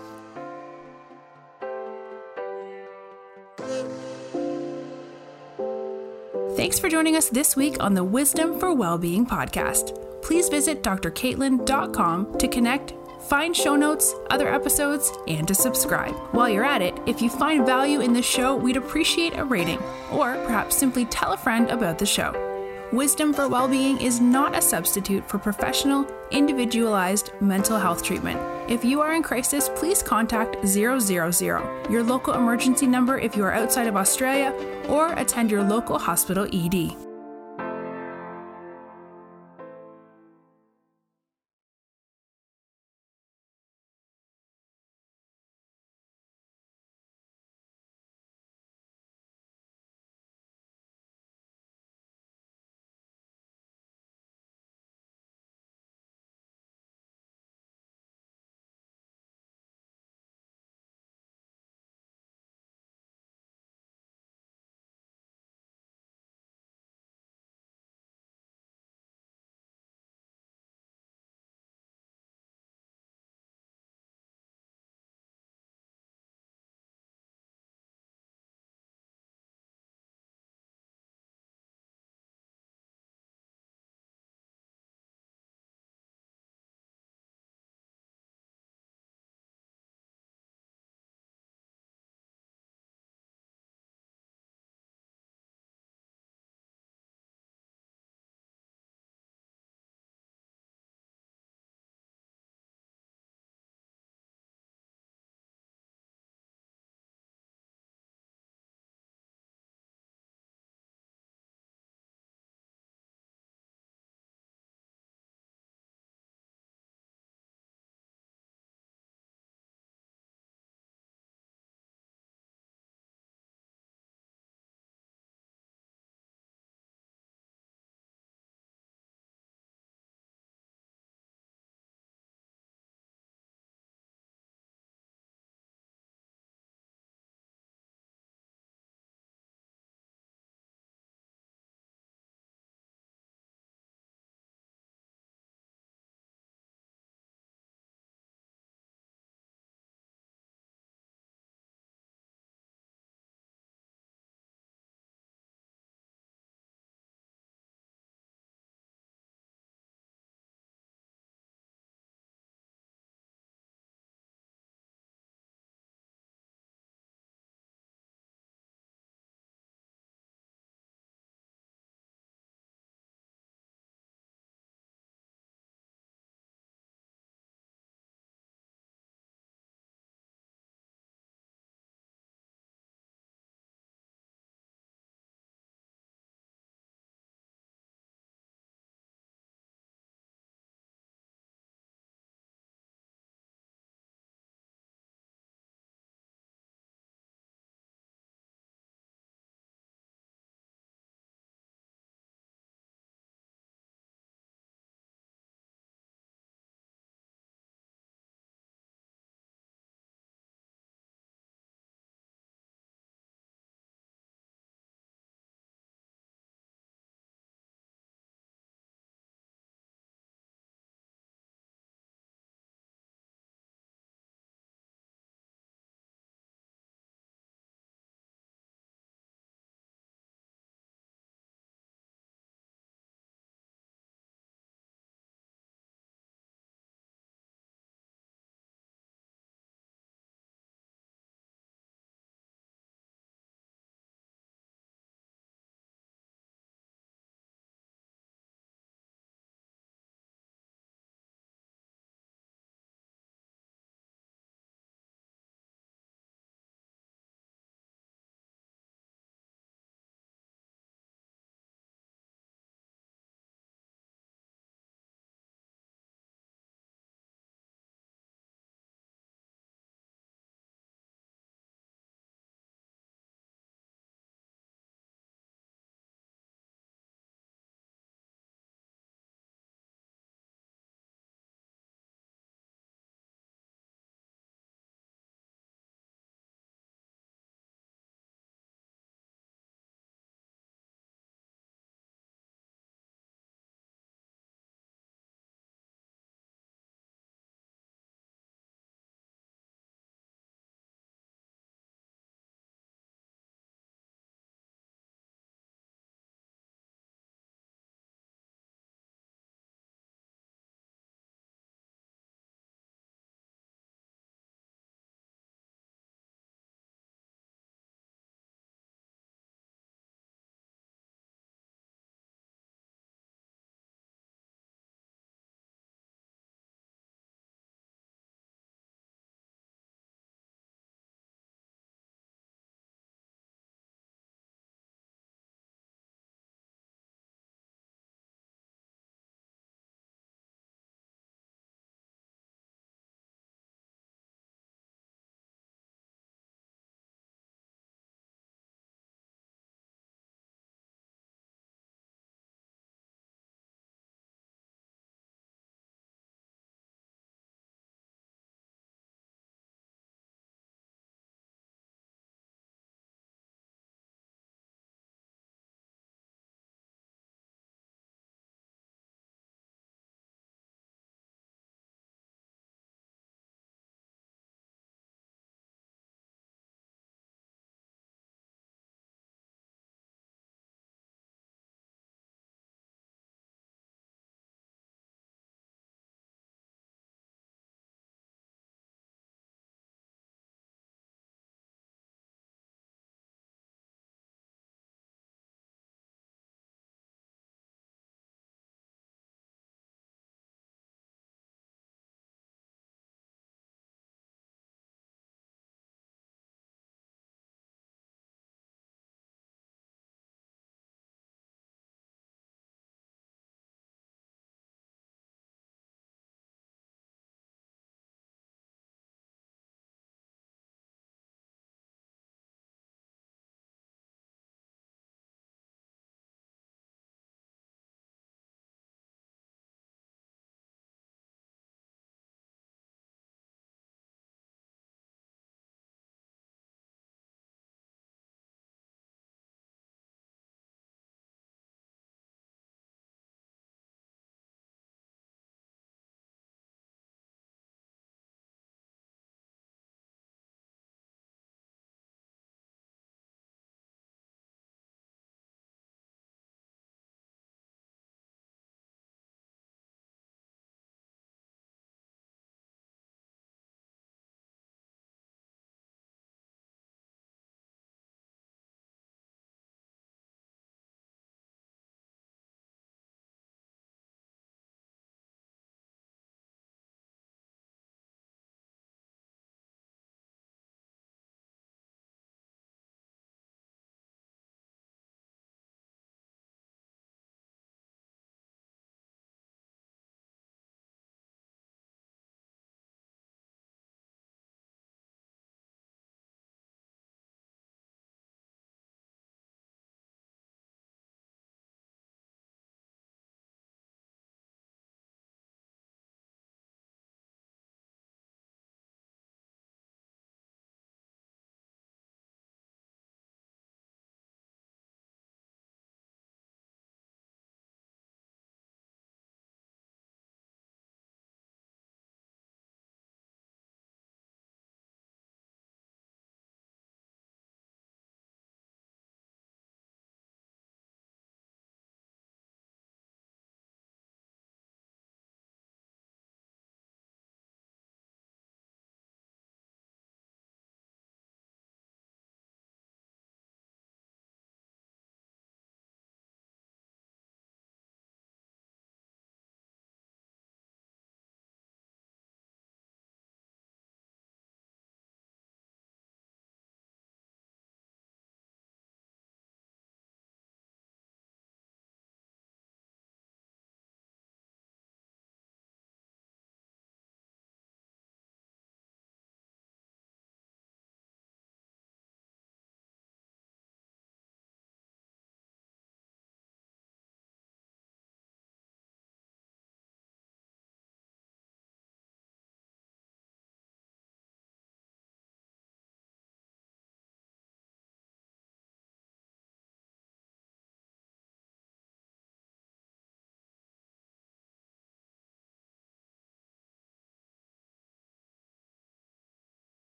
Thanks for joining us this week on the Wisdom for Wellbeing podcast. Please visit drcaitlin.com to connect, find show notes, other episodes, and to subscribe. While you're at it, if you find value in the show, we'd appreciate a rating, or perhaps simply tell a friend about the show. Wisdom for Wellbeing is not a substitute for professional, individualized mental health treatment. If you are in crisis, please contact 000, your local emergency number if you are outside of Australia, or attend your local hospital ED.